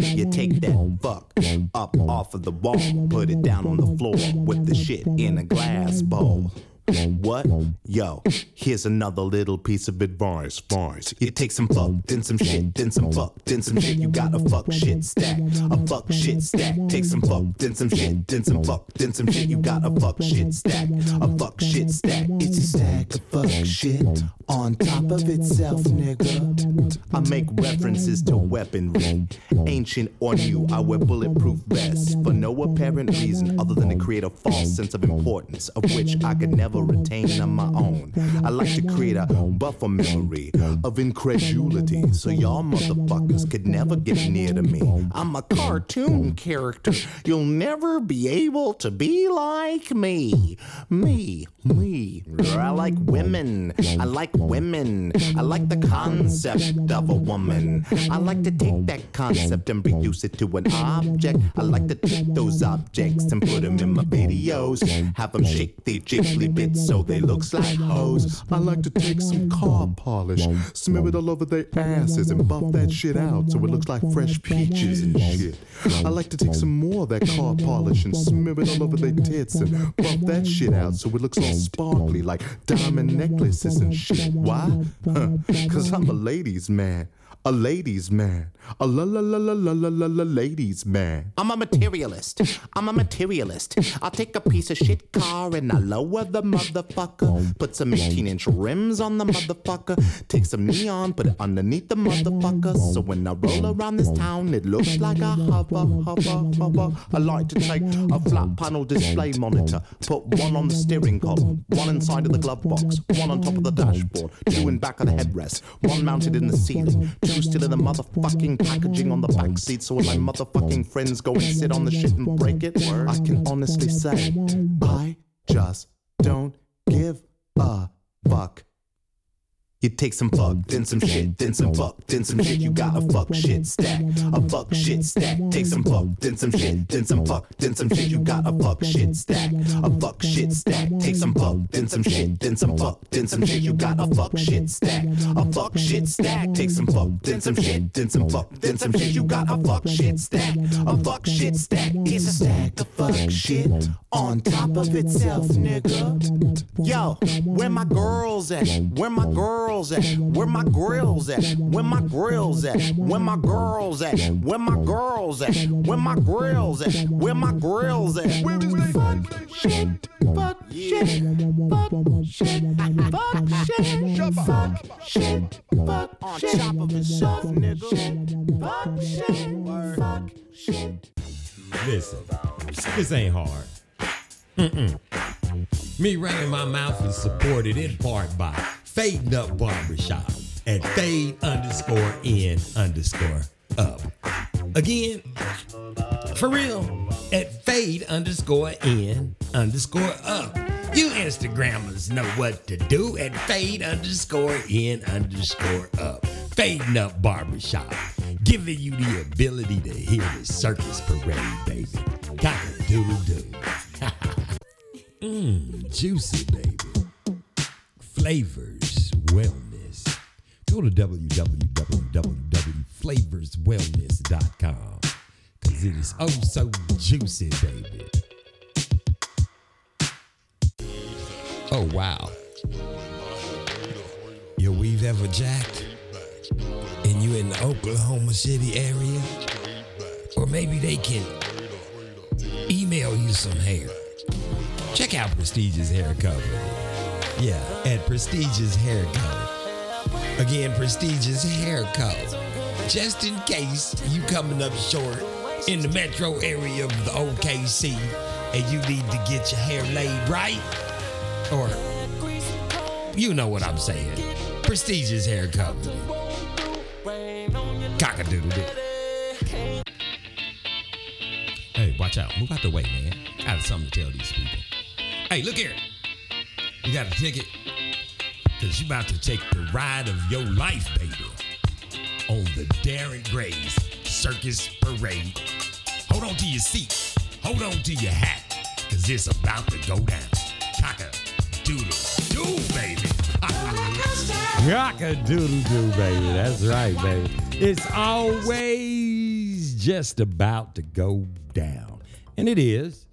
You take that fuck up off of the wall, put it down on the floor with the shit in a glass bowl. What? Yo, here's another little piece of advice. Advice. You take some fuck, then some shit, then some fuck, then some shit. You got a fuck shit stack. A fuck shit stack. Take some fuck, then some shit, then some fuck, then some shit. You got a fuck shit stack. A fuck shit stack. It's a stack of fuck shit on top of itself, nigga. I make references to weaponry, ancient or new. I wear bulletproof vests for no apparent reason other than to create a false sense of importance, of which I could never retain on my own. I like to create a buffer memory of incredulity, so y'all motherfuckers could never get near to me. I'm a cartoon character. You'll never be able to be like me. Me, me. I like women. I like women. I like the concept of a woman. I like to take that concept and reduce it to an object. I like to take those objects and put them in my videos. Have them shake their jiggly so they looks like hoes. I like to take some car polish, smear it all over their asses, and buff that shit out so it looks like fresh peaches and shit. I like to take some more of that car polish and smear it all over their tits and buff that shit out so it looks all sparkly like diamond necklaces and shit. Why? Cause I'm a ladies man. A ladies man. A la la la la la la la la ladies man. I'm a materialist. I'm a materialist. I'll take a piece of shit car and I lower the motherfucker. Put some 18 inch rims on the motherfucker. Take some neon, put it underneath the motherfucker. So when I roll around this town, it looks like a hover, hover, hover. I like to take a flat panel display monitor. Put one on the steering column, one inside of the glove box, one on top of the dashboard, two in back of the headrest, one mounted in the ceiling, two still in the motherfucking packaging on the back seat. So when my motherfucking friends go and sit on the shit and break it, I can honestly say, I just don't give a fuck. You take some fuck, then some shit, then some fuck, then some shit. You got a fuck shit stack, a fuck shit stack. Take some fuck, then some shit, then some fuck, then some shit. You got a fuck shit stack, a fuck shit stack. Take some fuck, then some shit, then some fuck, then some shit. You got a fuck shit stack, a fuck shit stack. Take some fuck, then some shit, then some fuck, then some shit. You got a fuck shit stack, a fuck shit stack. It's a stack of fuck shit on top of itself, nigga. Yo, where my girls at? Where my girls at? Where my grills at? Where my grills at? Where my girls at? Where my girls at? Where my grills at? Where my grills at? Where is they? Fuck shit, fuck shit, fuck shit, fuck shit, fuck shit, fuck on top of itself, nigga. Fuck shit, fuck shit. Listen, this ain't hard. Mm-mm. Me running my mouth is supported in part by Fading Up Barbershop at fade underscore in underscore up. Again, for real, at fade underscore in underscore up. You Instagrammers know what to do at fade underscore in underscore up. Fading Up Barbershop, giving you the ability to hear the circus parade, baby. Cock doodle doo. Mmm, juicy, baby. Flavors Wellness. Go to www.flavorswellness.com because it is oh so juicy, baby. Oh, wow. Your weave ever jacked? And you in the Oklahoma City area? Or maybe they can email you some hair. Check out Prestigious Hair Company. Yeah, at Prestigious Hair Co. Again, Prestigious Hair Co. Just in case you coming up short in the metro area of the OKC, and you need to get your hair laid right, or you know what I'm saying, prestigious hair company. Cockadoodle doo. Hey, watch out. Move out the way, man. I have something to tell these people. Hey, look here. You got a ticket? Because you about to take the ride of your life, baby. On the Darren Gray's Circus Parade. Hold on to your seat. Hold on to your hat. Because it's about to go down. Cock a doodle doo, baby. Cock a doodle doo, baby. That's right, baby. It's always just about to go down. And it is.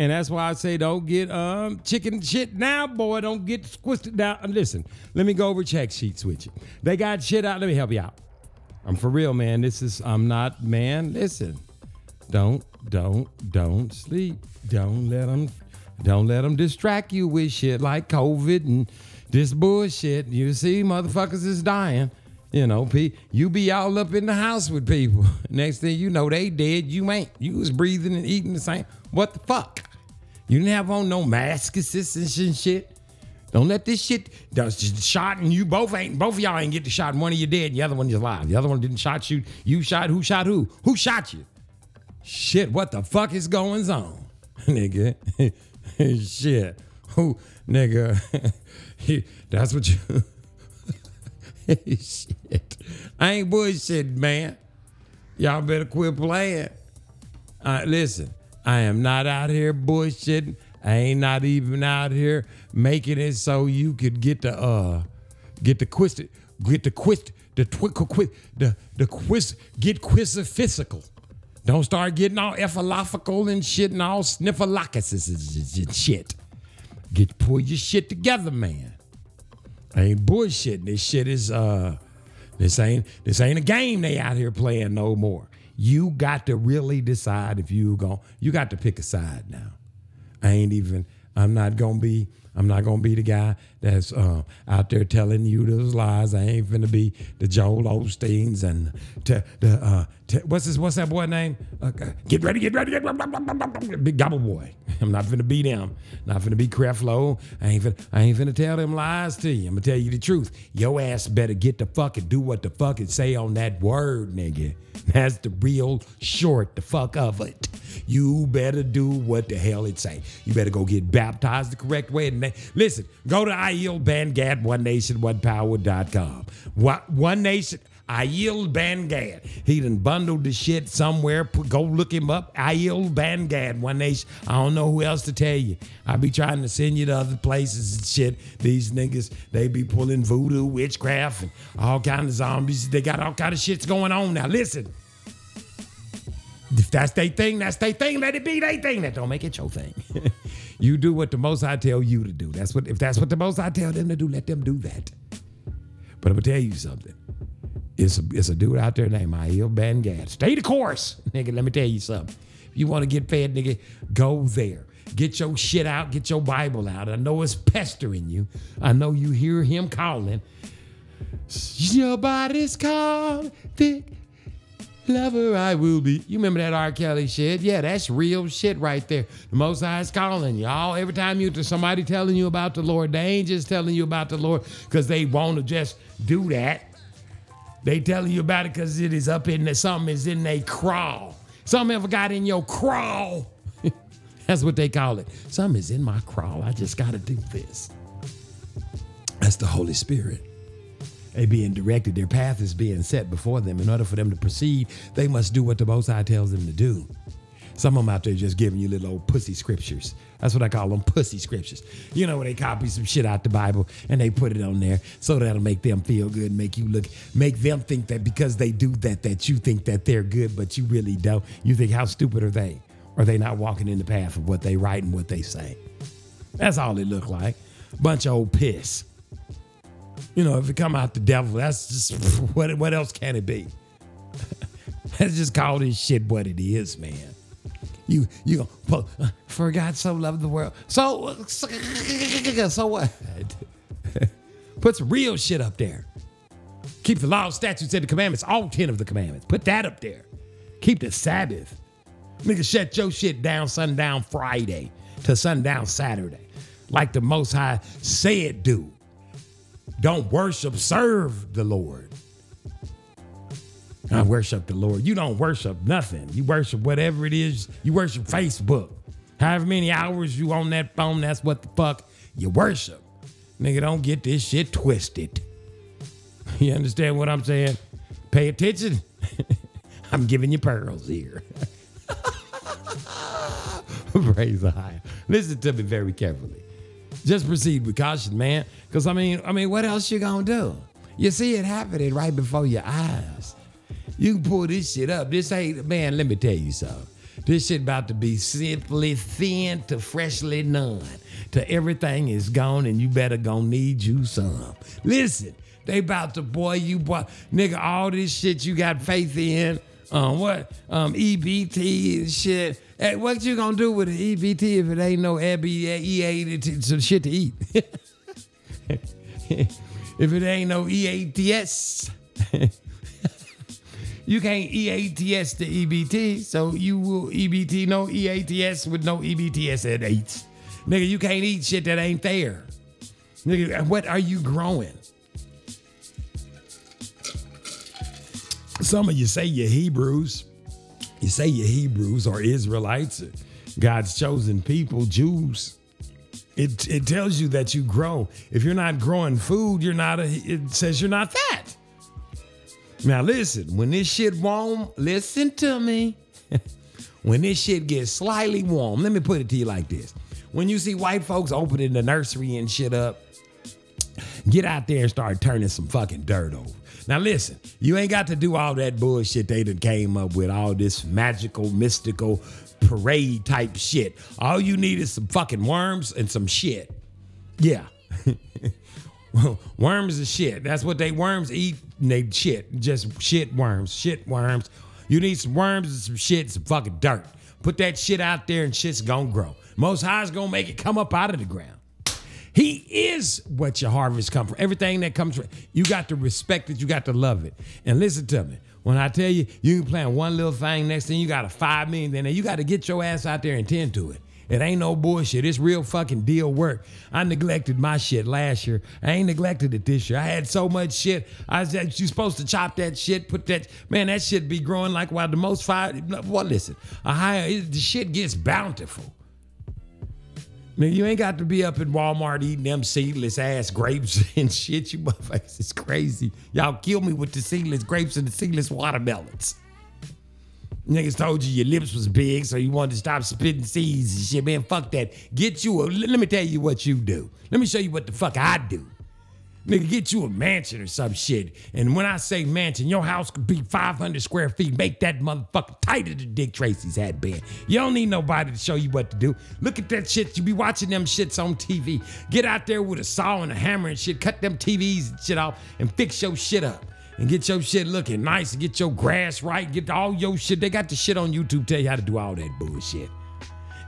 And that's why I say don't get um chicken shit now, boy. Don't get twisted down. Listen, let me go over check sheets with you. They got shit out. Let me help you out. I'm for real, man. This is I'm not man. Listen, don't don't don't sleep. Don't let them don't let them distract you with shit like COVID and this bullshit. You see, motherfuckers is dying. You know, P, you be all up in the house with people. Next thing you know, they dead. You ain't. You was breathing and eating the same. What the fuck? You didn't have on no masks and shit. Don't let this shit just shot and you both ain't both of y'all ain't get the shot. One of you dead, and the other one is alive. The other one didn't shot you. You shot who shot who? Who shot you? Shit, what the fuck is going on? nigga. shit. Who nigga? that's what you shit. I ain't bullshitting, man. Y'all better quit playing. Uh, listen, I am not out here bullshitting. I ain't not even out here making it so you could get the uh get the quist get the quist the twinkle quit the the quiz get quizophysical. Don't start getting all ephalophical and shit and all sniffalocus and shit. Get pull your shit together, man. I ain't bullshitting. This shit is uh this ain't this ain't a game they out here playing no more. You got to really decide if you going you got to pick a side now. I ain't even I'm not gonna be I'm not gonna be the guy that's uh, out there telling you those lies. I ain't finna be the Joel Osteens and te, the uh, what's this what's that boy name? Uh, get ready, get ready, get ready, big gobble boy. I'm not finna be them. Not finna be Creflo. I ain't finna, I ain't finna tell them lies to you. I'm gonna tell you the truth. Your ass better get the fuck and do what the fuck it say on that word, nigga. That's the real short the fuck of it. You better do what the hell it say. You better go get baptized the correct way. And listen, go to I one nation, one power.com. What one nation, I yield Bangad. He done bundled the shit somewhere. Put, go look him up. I yield Bangad, one nation. I don't know who else to tell you. I be trying to send you to other places and shit. These niggas, they be pulling voodoo, witchcraft, and all kind of zombies. They got all kind of shits going on now. Listen. If that's their thing, that's their thing. Let it be their thing. That don't make it your thing. you do what the most I tell you to do. That's what if that's what the most I tell them to do, let them do that. But I'm gonna tell you something. It's a, it's a dude out there named Aiel Bangad. Stay the course, nigga. Let me tell you something. If you want to get fed, nigga, go there. Get your shit out. Get your Bible out. I know it's pestering you. I know you hear him calling. Your body's called thick lover I will be. You remember that R. Kelly shit? Yeah, that's real shit right there. The Most High is calling y'all. Every time you to somebody telling you about the Lord, they ain't just telling you about the Lord because they want to just do that. They telling you about it because it is up in the something is in they crawl. Something ever got in your crawl. That's what they call it. Something is in my crawl. I just got to do this. That's the Holy Spirit. They being directed, their path is being set before them. In order for them to proceed, they must do what the Most High tells them to do. Some of them out there just giving you little old pussy scriptures. That's what I call them, pussy scriptures. You know, where they copy some shit out the Bible and they put it on there so that'll make them feel good, make you look, make them think that because they do that, that you think that they're good, but you really don't. You think, how stupid are they? Are they not walking in the path of what they write and what they say? That's all it look like. Bunch of old piss. You know, if it come out the devil, that's just what what else can it be? Let's just call this shit what it is, man. You you go uh, for God so loved the world. So so what? Put some real shit up there. Keep the law, statutes, and the commandments, all ten of the commandments. Put that up there. Keep the Sabbath. Nigga, shut your shit down sundown Friday to sundown Saturday. Like the Most High said do. Don't worship, serve the Lord. I worship the Lord. You don't worship nothing. You worship whatever it is. You worship Facebook. However many hours you on that phone, that's what the fuck you worship. Nigga, don't get this shit twisted. You understand what I'm saying? Pay attention. I'm giving you pearls here. Praise the high. Listen to me very carefully. Just proceed with caution, man. Cause I mean, I mean, what else you gonna do? You see it happening right before your eyes. You can pull this shit up. This ain't, man, let me tell you something. This shit about to be simply thin to freshly none. To everything is gone and you better gonna need you some. Listen, they about to boy you boy nigga all this shit you got faith in. Um what? Um EBT and shit. Hey, what you gonna do with the EBT if it ain't no to, some shit to eat? if it ain't no EATS. You can't EATS to EBT, so you will EBT no EATS with no EBTS at eight. Nigga, you can't eat shit that ain't there. Nigga, what are you growing? Some of you say you're Hebrews. You say you're Hebrews or Israelites, God's chosen people, Jews. It, it tells you that you grow. If you're not growing food, you're not a, it says you're not that. Now listen, when this shit warm, listen to me. when this shit gets slightly warm, let me put it to you like this. When you see white folks opening the nursery and shit up, get out there and start turning some fucking dirt over. Now listen, you ain't got to do all that bullshit they done came up with, all this magical, mystical parade type shit. All you need is some fucking worms and some shit. Yeah. worms is shit. That's what they worms eat. They shit. Just shit worms. Shit worms. You need some worms and some shit, some fucking dirt. Put that shit out there and shit's gonna grow. Most High's gonna make it come up out of the ground. He is what your harvest come from. Everything that comes from, you got to respect it, you got to love it. And listen to me. When I tell you, you can plant one little thing, next thing you got a five million, then you got to get your ass out there and tend to it. It ain't no bullshit. It's real fucking deal work. I neglected my shit last year. I ain't neglected it this year. I had so much shit. I said you supposed to chop that shit, put that man. That shit be growing like while the most fire. Well, listen, a higher the shit gets bountiful. Nigga, you ain't got to be up in Walmart eating them seedless ass grapes and shit. You motherfuckers is crazy. Y'all kill me with the seedless grapes and the seedless watermelons. Niggas told you your lips was big, so you wanted to stop spitting seeds and shit. Man, fuck that. Get you a. Let me tell you what you do. Let me show you what the fuck I do. Nigga, get you a mansion or some shit. And when I say mansion, your house could be 500 square feet. Make that motherfucker tighter than Dick Tracy's had been. You don't need nobody to show you what to do. Look at that shit. You be watching them shits on TV. Get out there with a saw and a hammer and shit. Cut them TVs and shit off and fix your shit up. And get your shit looking nice. And get your grass right. Get all your shit. They got the shit on YouTube tell you how to do all that bullshit.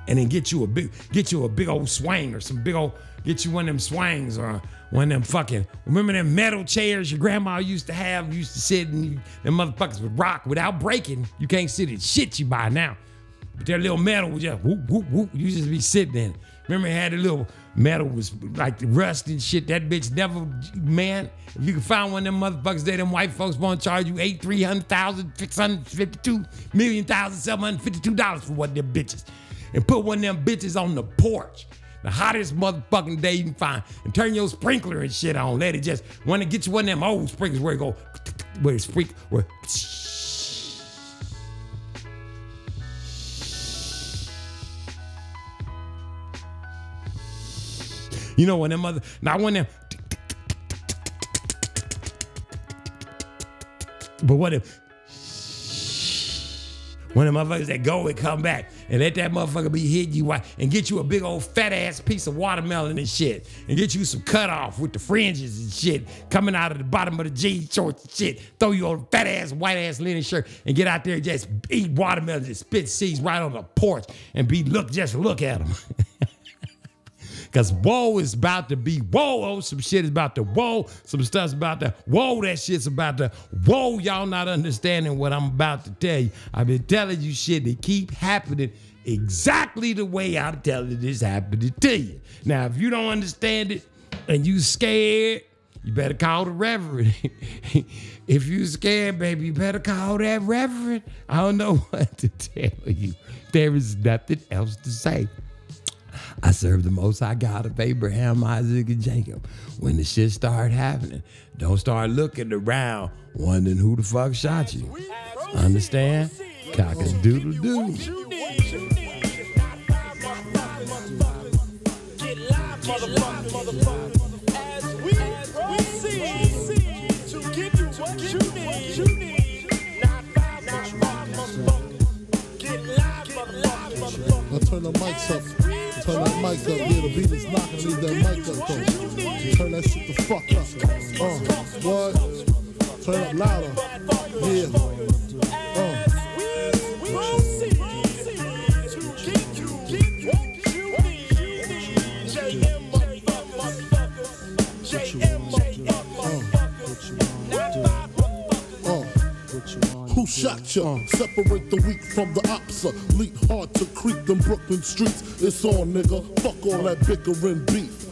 And then get you a big get you a big old swing or some big old get you one of them swings or one of them fucking remember them metal chairs your grandma used to have? Used to sit and them motherfuckers would rock without breaking. You can't sit in shit you buy now. But that little metal was just whoop whoop whoop. You just be sitting in it remember it had a little metal was like rust and shit that bitch never man if you can find one of them motherfuckers there them white folks won't charge you eight three hundred thousand six hundred fifty two million thousand seven hundred fifty two dollars for one of them bitches and put one of them bitches on the porch. The hottest motherfucking day you can find. And turn your sprinkler and shit on. Let it just wanna get you one of them old sprinklers where it go where it's freak where You know when them mother not when them but what if when the motherfuckers that go and come back and let that motherfucker be hitting you and get you a big old fat ass piece of watermelon and shit and get you some cut off with the fringes and shit coming out of the bottom of the jean shorts and shit. Throw you on a fat ass white ass linen shirt and get out there and just eat watermelon and spit seeds right on the porch and be look just look at them. Cause whoa is about to be whoa. Oh, some shit is about to whoa. Some stuff's about to whoa. That shit's about to whoa. Y'all not understanding what I'm about to tell you. I've been telling you shit that keep happening exactly the way I'm telling this happening to you. Now, if you don't understand it and you scared, you better call the reverend. if you scared, baby, you better call that reverend. I don't know what to tell you. There is nothing else to say. I serve the most high God of Abraham, Isaac, and Jacob. When the shit start happening, don't start looking around wondering who the fuck shot you. Understand? Cock a doodle doo. Now turn the mics up. Turn that mic up. Yeah, the beat is knocking. leave that mic up though. Turn that shit the fuck up. Uh, what? Turn up louder. Yeah. Uh. Shot ya? Separate the weak from the opsa. Leap hard to creep them Brooklyn streets. It's on, nigga. Fuck all that bickering beef.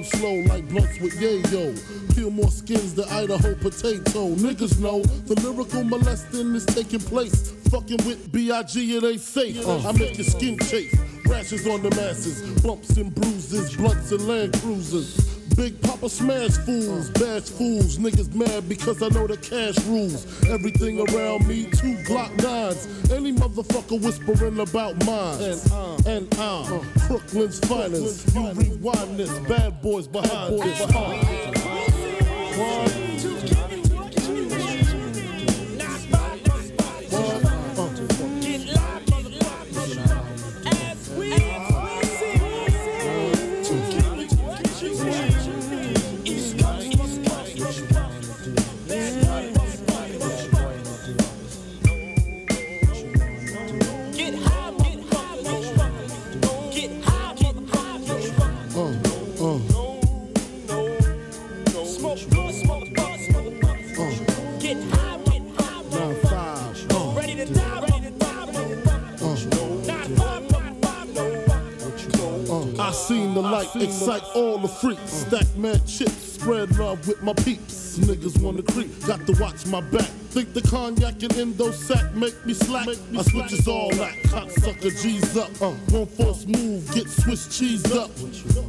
Burn slow like blunts with yayo. Peel more skins than Idaho potato. Niggas know the lyrical molesting is taking place. Fucking with B.I.G. it ain't safe. Uh. I make your skin chafe. Rashes on the masses, bumps and bruises, blunts and land cruisers. Big Papa smash fools, bash fools. Niggas mad because I know the cash rules. Everything around me, two Glock nines. Any motherfucker whispering about mine. And uh, and uh, Brooklyn's finest. You rewind this, bad boys behind this. What? I with my peeps. Niggas wanna creep, got to watch my back. Think the cognac and endo sack make me slack. I switches all that, cocksucker G's up. Uh, one force move, get Swiss cheese up.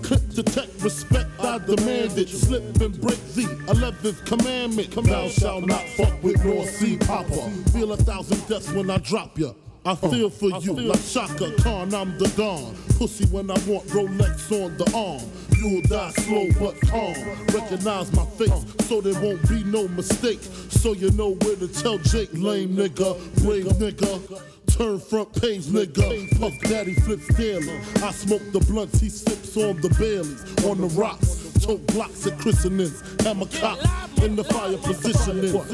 Clip detect, respect, I demand it. Slip and break the 11th commandment. Thou shalt not fuck with North Sea Papa. Feel a thousand deaths when I drop ya. I uh, feel for you like Chaka Khan, I'm the Don. Pussy when I want Rolex on the arm. You'll die slow but calm. Recognize my face so there won't be no mistake. So you know where to tell Jake, lame nigga, brave nigga. Turn front page, nigga. Puff Daddy flips daily. I smoke the blunts, he sips on the Baileys. On the rocks, tote blocks at christenings. Hammer cop in the fire positioning. What?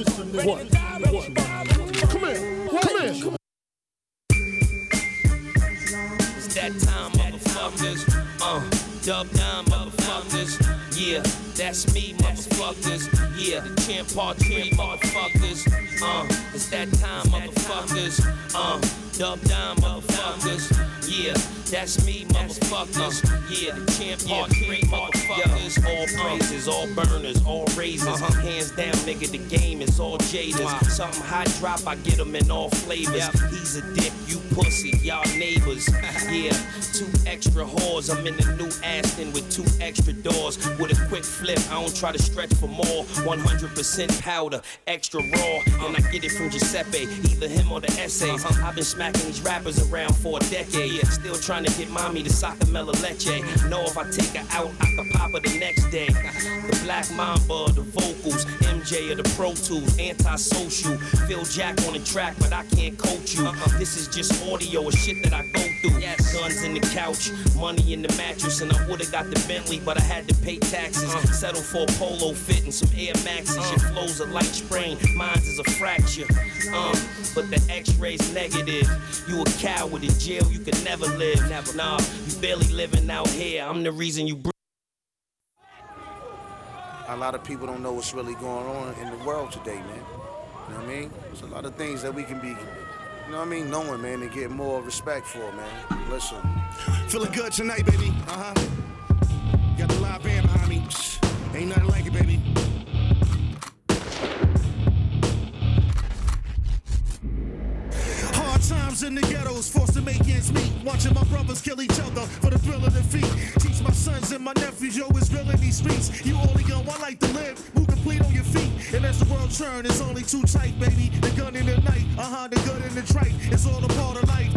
What? What? Come here, come here. That time, motherfuckers. Uh, dub down, motherfuckers. Yeah, that's me, motherfuckers. Yeah, the champ part three, motherfuckers. Uh, it's that time, motherfuckers. Uh, dub down, motherfuckers. Yeah, that's me, motherfuckers. Yeah, the champ part three, motherfuckers. All praises, all burners, all raises. Hands down, nigga, the game is all jaders. Something hot drop, I get them in all flavors. He's a dick, you pussy, y'all neighbors. yeah, two extra whores. I'm in the new Aston with two extra doors. With a quick flip, I don't try to stretch for more. 100% powder, extra raw. And I get it from Giuseppe, either him or the essays. Uh-huh. I've been smacking these rappers around for a decade. Still trying to get mommy to Sacamella Leche. Know if I take her out, I can pop her the next day. The black mamba, the vocals, MJ of the Pro Tools, antisocial. Phil Jack on the track, but I can't coach you. Uh-huh. This is just audio of shit that I go through. Guns in the couch, money in the mattress, and I would've got the Bentley, but I had to pay taxes. Uh-huh. Settle for a polo fit and some Air Maxes. Your flow's a light sprain, mine's is a fracture. Um, but the X-ray's negative. You a coward in jail, you could never live. Never, nah, you barely living out here. I'm the reason you. Br- A lot of people don't know what's really going on in the world today, man. You know what I mean? There's a lot of things that we can be, you know what I mean, knowing, man, and get more respect for, man. Listen. Feeling good tonight, baby. Uh huh. Got the live band behind me. Ain't nothing like it, baby. Hard times in the ghettos, forced to make ends meet. Watching my brothers kill each other for the thrill of defeat. Teach my sons and my nephews, yo, it's real in these streets. You only young, I like to live. Move complete on your feet. And as the world turn, it's only too tight, baby. The gun in the night, uh huh, the gun in the trike. It's all a part of life.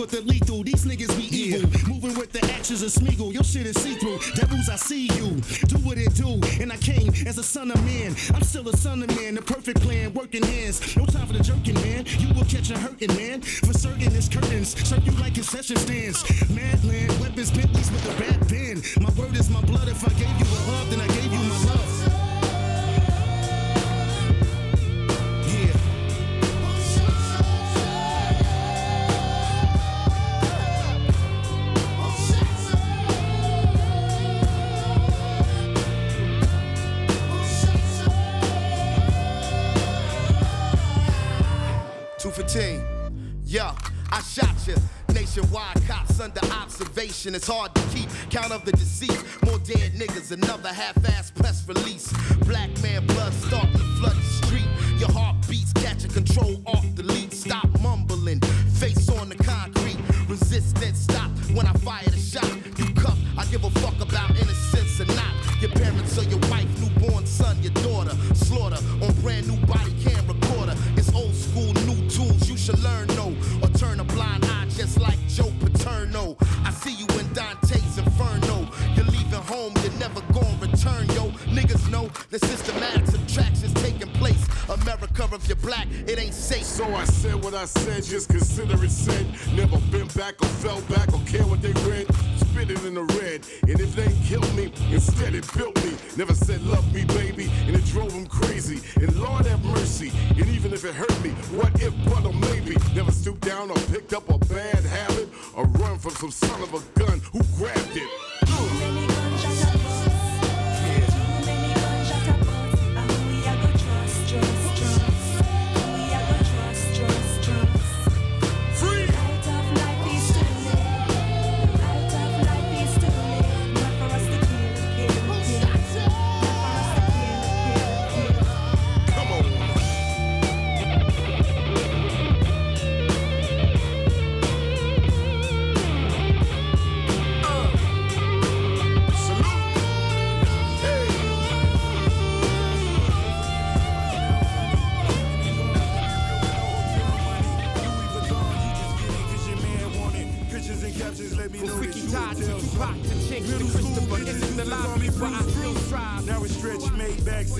With the lethal, these niggas be evil. Moving with the actions of Smeagol, your shit is see through. Devils, I see you. Do what it do. And I came as a son of man. I'm still a son of man, the perfect plan, working hands. No time for the jerking, man. You will catch a hurting, man. For certain, it's curtains. Serve you like concession stands. Madland, weapons, Bentleys with the bad pen. My word is my blood. If I gave you a hug, then I gave Nationwide cops under observation. It's hard to keep count of the deceased. More dead niggas, another half-ass press release. Black man blood starting to flood the street. Your heart beats, catch a control, off delete. Stop you're black, it ain't safe. So I said what I said, just consider it said. Never been back or fell back or care what they read. Spit it in the red. And if they killed me, instead it built me. Never said love me, baby, and it drove them crazy. And Lord have mercy. And even if it hurt me, what if, but or maybe. Never stooped down or picked up a bad habit or run from some son of a gun who grabbed it.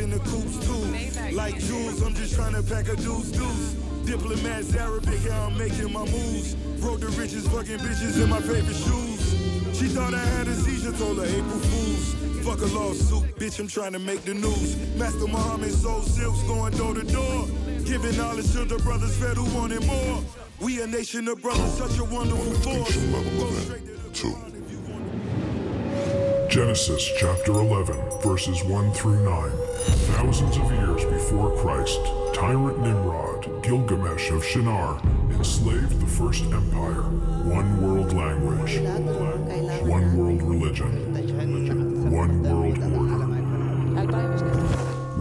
In the coops too. Like jewels, I'm just trying to pack a deuce deuce. Diplomats Arabic, how I'm making my moves. Broke the richest fucking bitches in my favorite shoes. She thought I had a seizure, told her April Fools. Fuck a lawsuit, bitch, I'm trying to make the news. Master Muhammad sold silks going door to door. Giving knowledge to the brothers fed who wanted more. We a nation of brothers, such a wonderful force. Go straight to the 2. Genesis chapter 11, verses 1 through 9. Thousands of years before Christ, tyrant Nimrod, Gilgamesh of Shinar, enslaved the first empire. One world language, one world religion, one world order.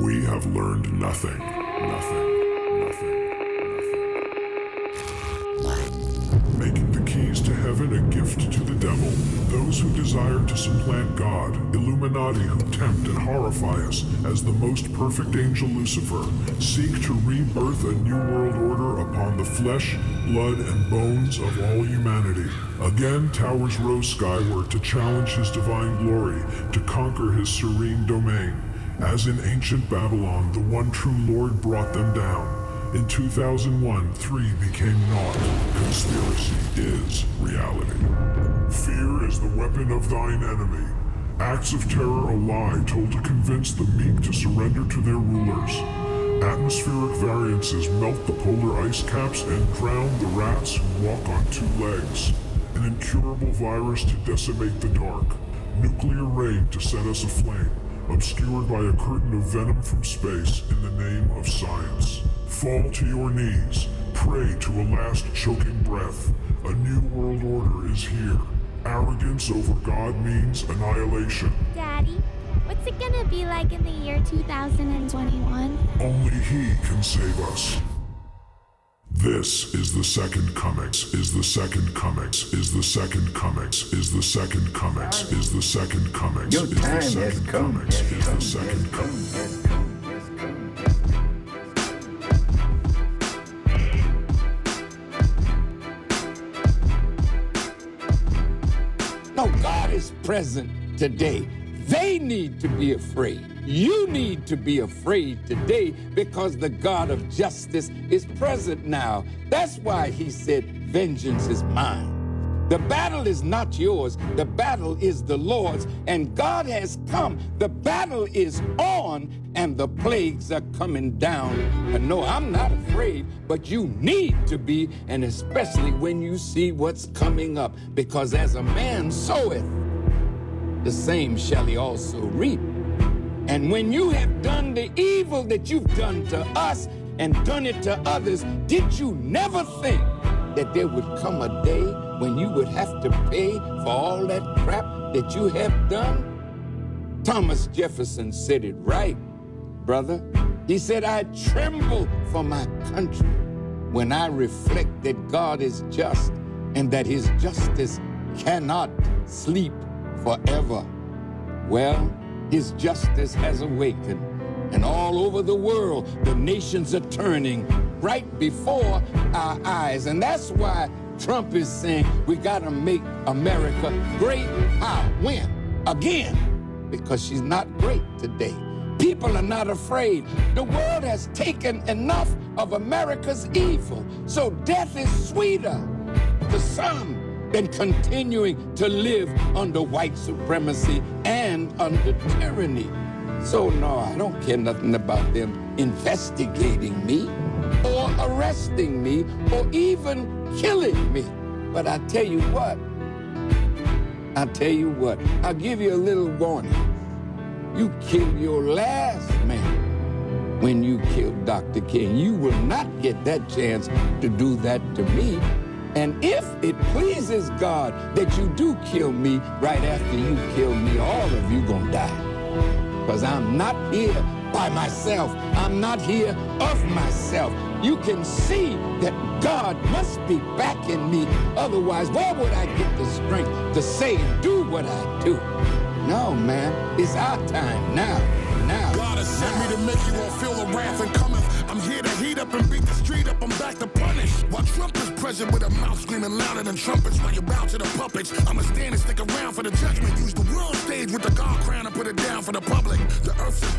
We have learned nothing. Who tempt and horrify us as the most perfect angel Lucifer, seek to rebirth a new world order upon the flesh, blood, and bones of all humanity. Again, towers rose skyward to challenge his divine glory, to conquer his serene domain. As in ancient Babylon, the one true Lord brought them down. In 2001, three became naught. Conspiracy is reality. Fear is the weapon of thine enemy. Acts of terror a lie told to convince the meek to surrender to their rulers. Atmospheric variances melt the polar ice caps and drown the rats who walk on two legs. An incurable virus to decimate the dark. Nuclear rain to set us aflame, obscured by a curtain of venom from space in the name of science. Fall to your knees, pray to a last choking breath. A new world order is here. Arrogance over God means annihilation. Daddy, what's it gonna be like in the year 2021? Only He can save us. This is the second comics, is the second comics, is the second comics, is the second comics, is the second comics, is the second come. comics, is the second comics. Present today. They need to be afraid. You need to be afraid today because the God of justice is present now. That's why he said, Vengeance is mine. The battle is not yours, the battle is the Lord's, and God has come. The battle is on, and the plagues are coming down. And no, I'm not afraid, but you need to be, and especially when you see what's coming up, because as a man soweth, the same shall he also reap. And when you have done the evil that you've done to us and done it to others, did you never think that there would come a day when you would have to pay for all that crap that you have done? Thomas Jefferson said it right, brother. He said, I tremble for my country when I reflect that God is just and that his justice cannot sleep forever. Well, his justice has awakened, and all over the world, the nations are turning right before our eyes. And that's why Trump is saying we got to make America great. How? When? Again. Because she's not great today. People are not afraid. The world has taken enough of America's evil. So death is sweeter to some than continuing to live under white supremacy and under tyranny. So, no, I don't care nothing about them investigating me or arresting me or even killing me. But I tell you what, I tell you what, I'll give you a little warning. You kill your last man when you kill Dr. King. You will not get that chance to do that to me. And if it pleases God that you do kill me right after you kill me, all of you gonna die. Because I'm not here by myself. I'm not here of myself. You can see that God must be backing me. Otherwise, where would I get the strength to say and do what I do? No, man, it's our time now. Now. God has sent me to make you all feel the wrath and cometh. Up and beat the street up. I'm back to punish. While Trump is present with a mouth screaming louder than trumpets while you bow to the puppets. I'ma stand and stick around for the judgment. Use the world stage with the God crown and put it down for the public. The earth in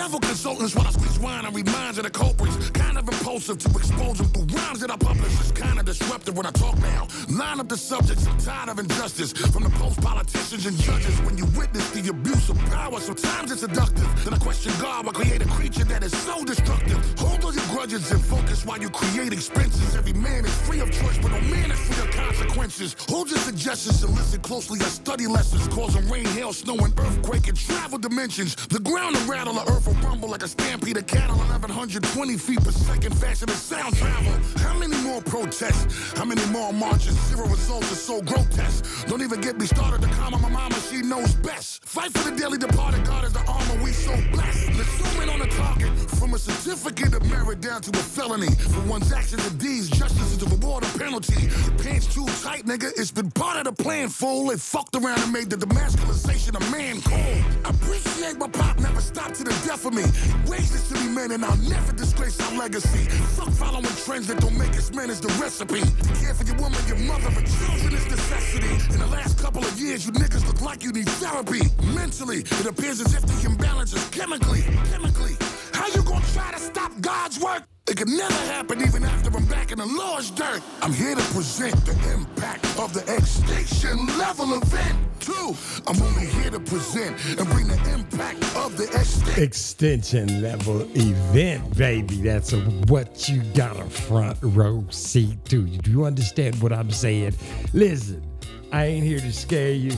devil consultants while I squeeze wine and reminds of the culprits. Kind of impulsive to expose them through rhymes that I publish. It's kind of disruptive when I talk now. Line up the subjects. I'm tired of injustice from the post politicians and judges. When you witness the abuse of power, sometimes it's seductive. Then I question God why create a creature that is so destructive. Hold all your grudges and focus while you create expenses. Every man is free of choice, but no man is free of consequences. Hold your suggestions and listen closely. I study lessons causing rain, hail, snow, and earthquake in travel dimensions. The ground will rattle, the earth rumble like a stampede of cattle. 1120 feet per second faster than sound travel. How many more protests? How many more marches? Zero results is so grotesque. Don't even get me started to calm my mama, she knows best. Fight for the daily departed, God is the armor we so blessed. Let's zoom in on the target. From a certificate of merit down to a felony. For one's actions and deeds, justice is the reward or penalty. Pants too tight, nigga. It's been part of the plan, fool. They fucked around and made the demasculization of man cold. Appreciate my pop never stopped to the death of me. He raised us to be men and I'll never disgrace our legacy. Fuck following trends that don't make us men manage the recipe. To Care for your woman, your mother, and children is necessity. In the last couple of years, you niggas look like you need therapy. Mentally, it appears as if the imbalance is chemically. Chemically. How you gonna try to stop God's work? It could never happen even after I'm back in the Lord's dirt. I'm here to present the impact of the extinction level event. Two, I'm only here to present and bring the impact of the extinction. Extension level event, baby. That's a, what you got a front row seat to. Do you understand what I'm saying? Listen, I ain't here to scare you.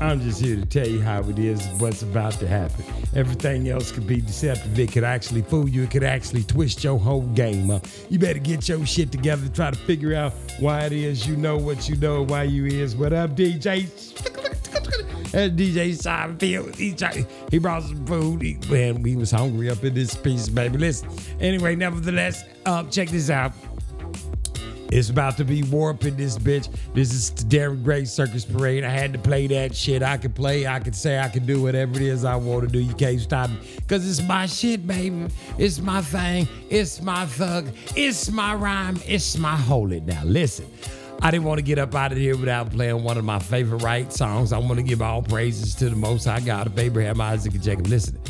I'm just here to tell you how it is, what's about to happen. Everything else could be deceptive. It could actually fool you. It could actually twist your whole game up. You better get your shit together. To try to figure out why it is you know what you know, why you is. What up, DJ? That's DJ Seinfeld. He, tried, he brought some food. He, man, we was hungry up in this piece, baby. Listen. Anyway, nevertheless, uh, check this out. It's about to be warping this bitch. This is the Darren Gray Circus Parade. I had to play that shit. I can play, I can say, I can do whatever it is I want to do. You can't stop me. Cause it's my shit, baby. It's my thing. It's my thug. It's my rhyme. It's my holy. Now listen. I didn't want to get up out of here without playing one of my favorite right songs. I want to give all praises to the Most High God of Abraham, Isaac, and Jacob. Listen,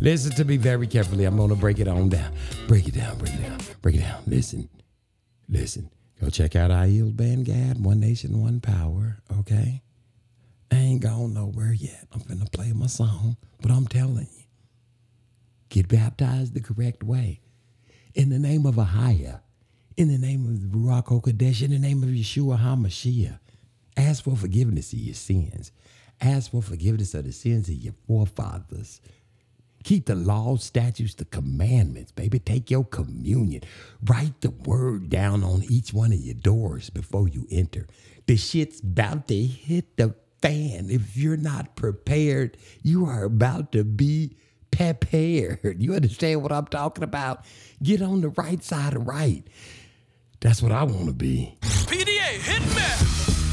listen to me very carefully. I'm going to break it on down. Break it down, break it down, break it down. Listen, listen. Go check out our yield band Gad, One Nation, One Power, okay? I ain't gone nowhere yet. I'm finna play my song, but I'm telling you, get baptized the correct way. In the name of Ahia, in the name of the Ruach HaKodesh, in the name of Yeshua HaMashiach. Ask for forgiveness of your sins. Ask for forgiveness of the sins of your forefathers. Keep the laws, statutes, the commandments, baby. Take your communion. Write the word down on each one of your doors before you enter. The shit's about to hit the fan. If you're not prepared, you are about to be prepared. You understand what I'm talking about? Get on the right side of right. That's what I want to be. PDA, hit me.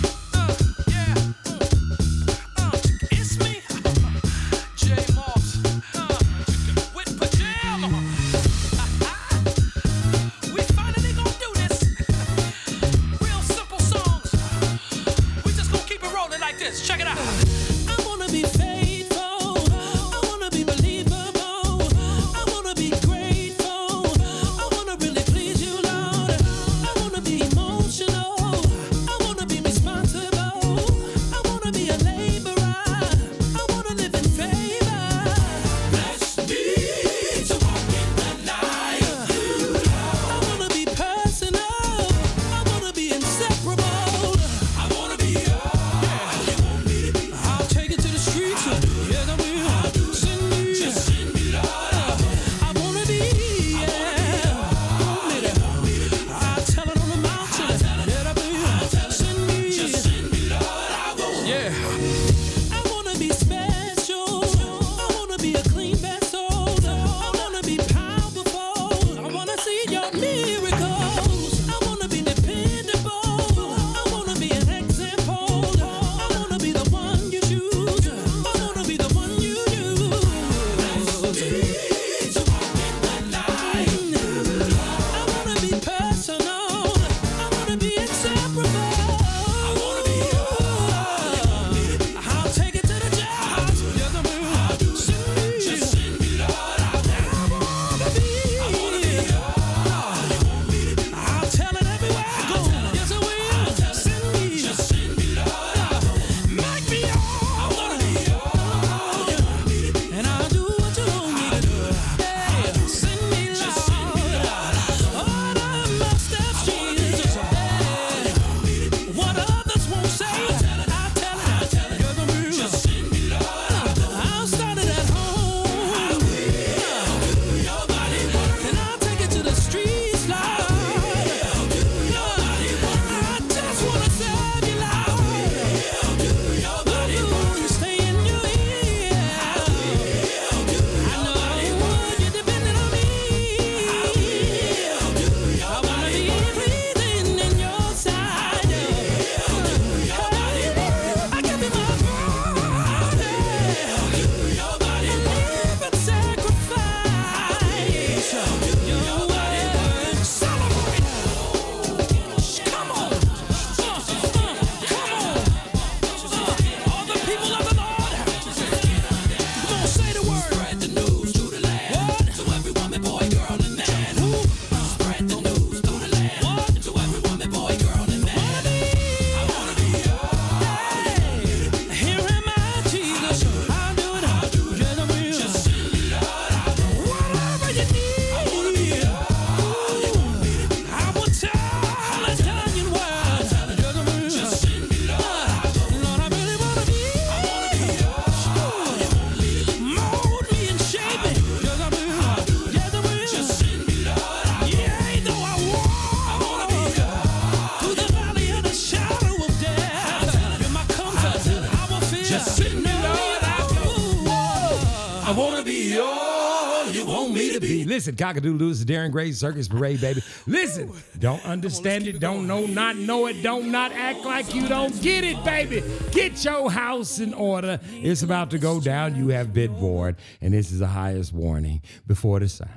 Listen, Cockadoodle Doo is the Darren Gray Circus Parade, baby. Listen, don't understand it, don't know, not know it, don't not act like you don't get it, baby. Get your house in order. It's about to go down. You have been warned, and this is the highest warning before the sound.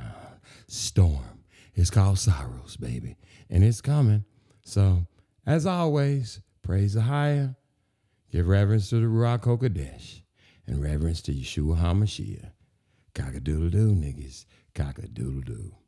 Storm. It's called sorrows, baby, and it's coming. So, as always, praise the higher. Give reverence to the Ruach Kodesh and reverence to Yeshua HaMashiach. Cock-a-doodle-doo, niggas. Cock-a-doodle-doo.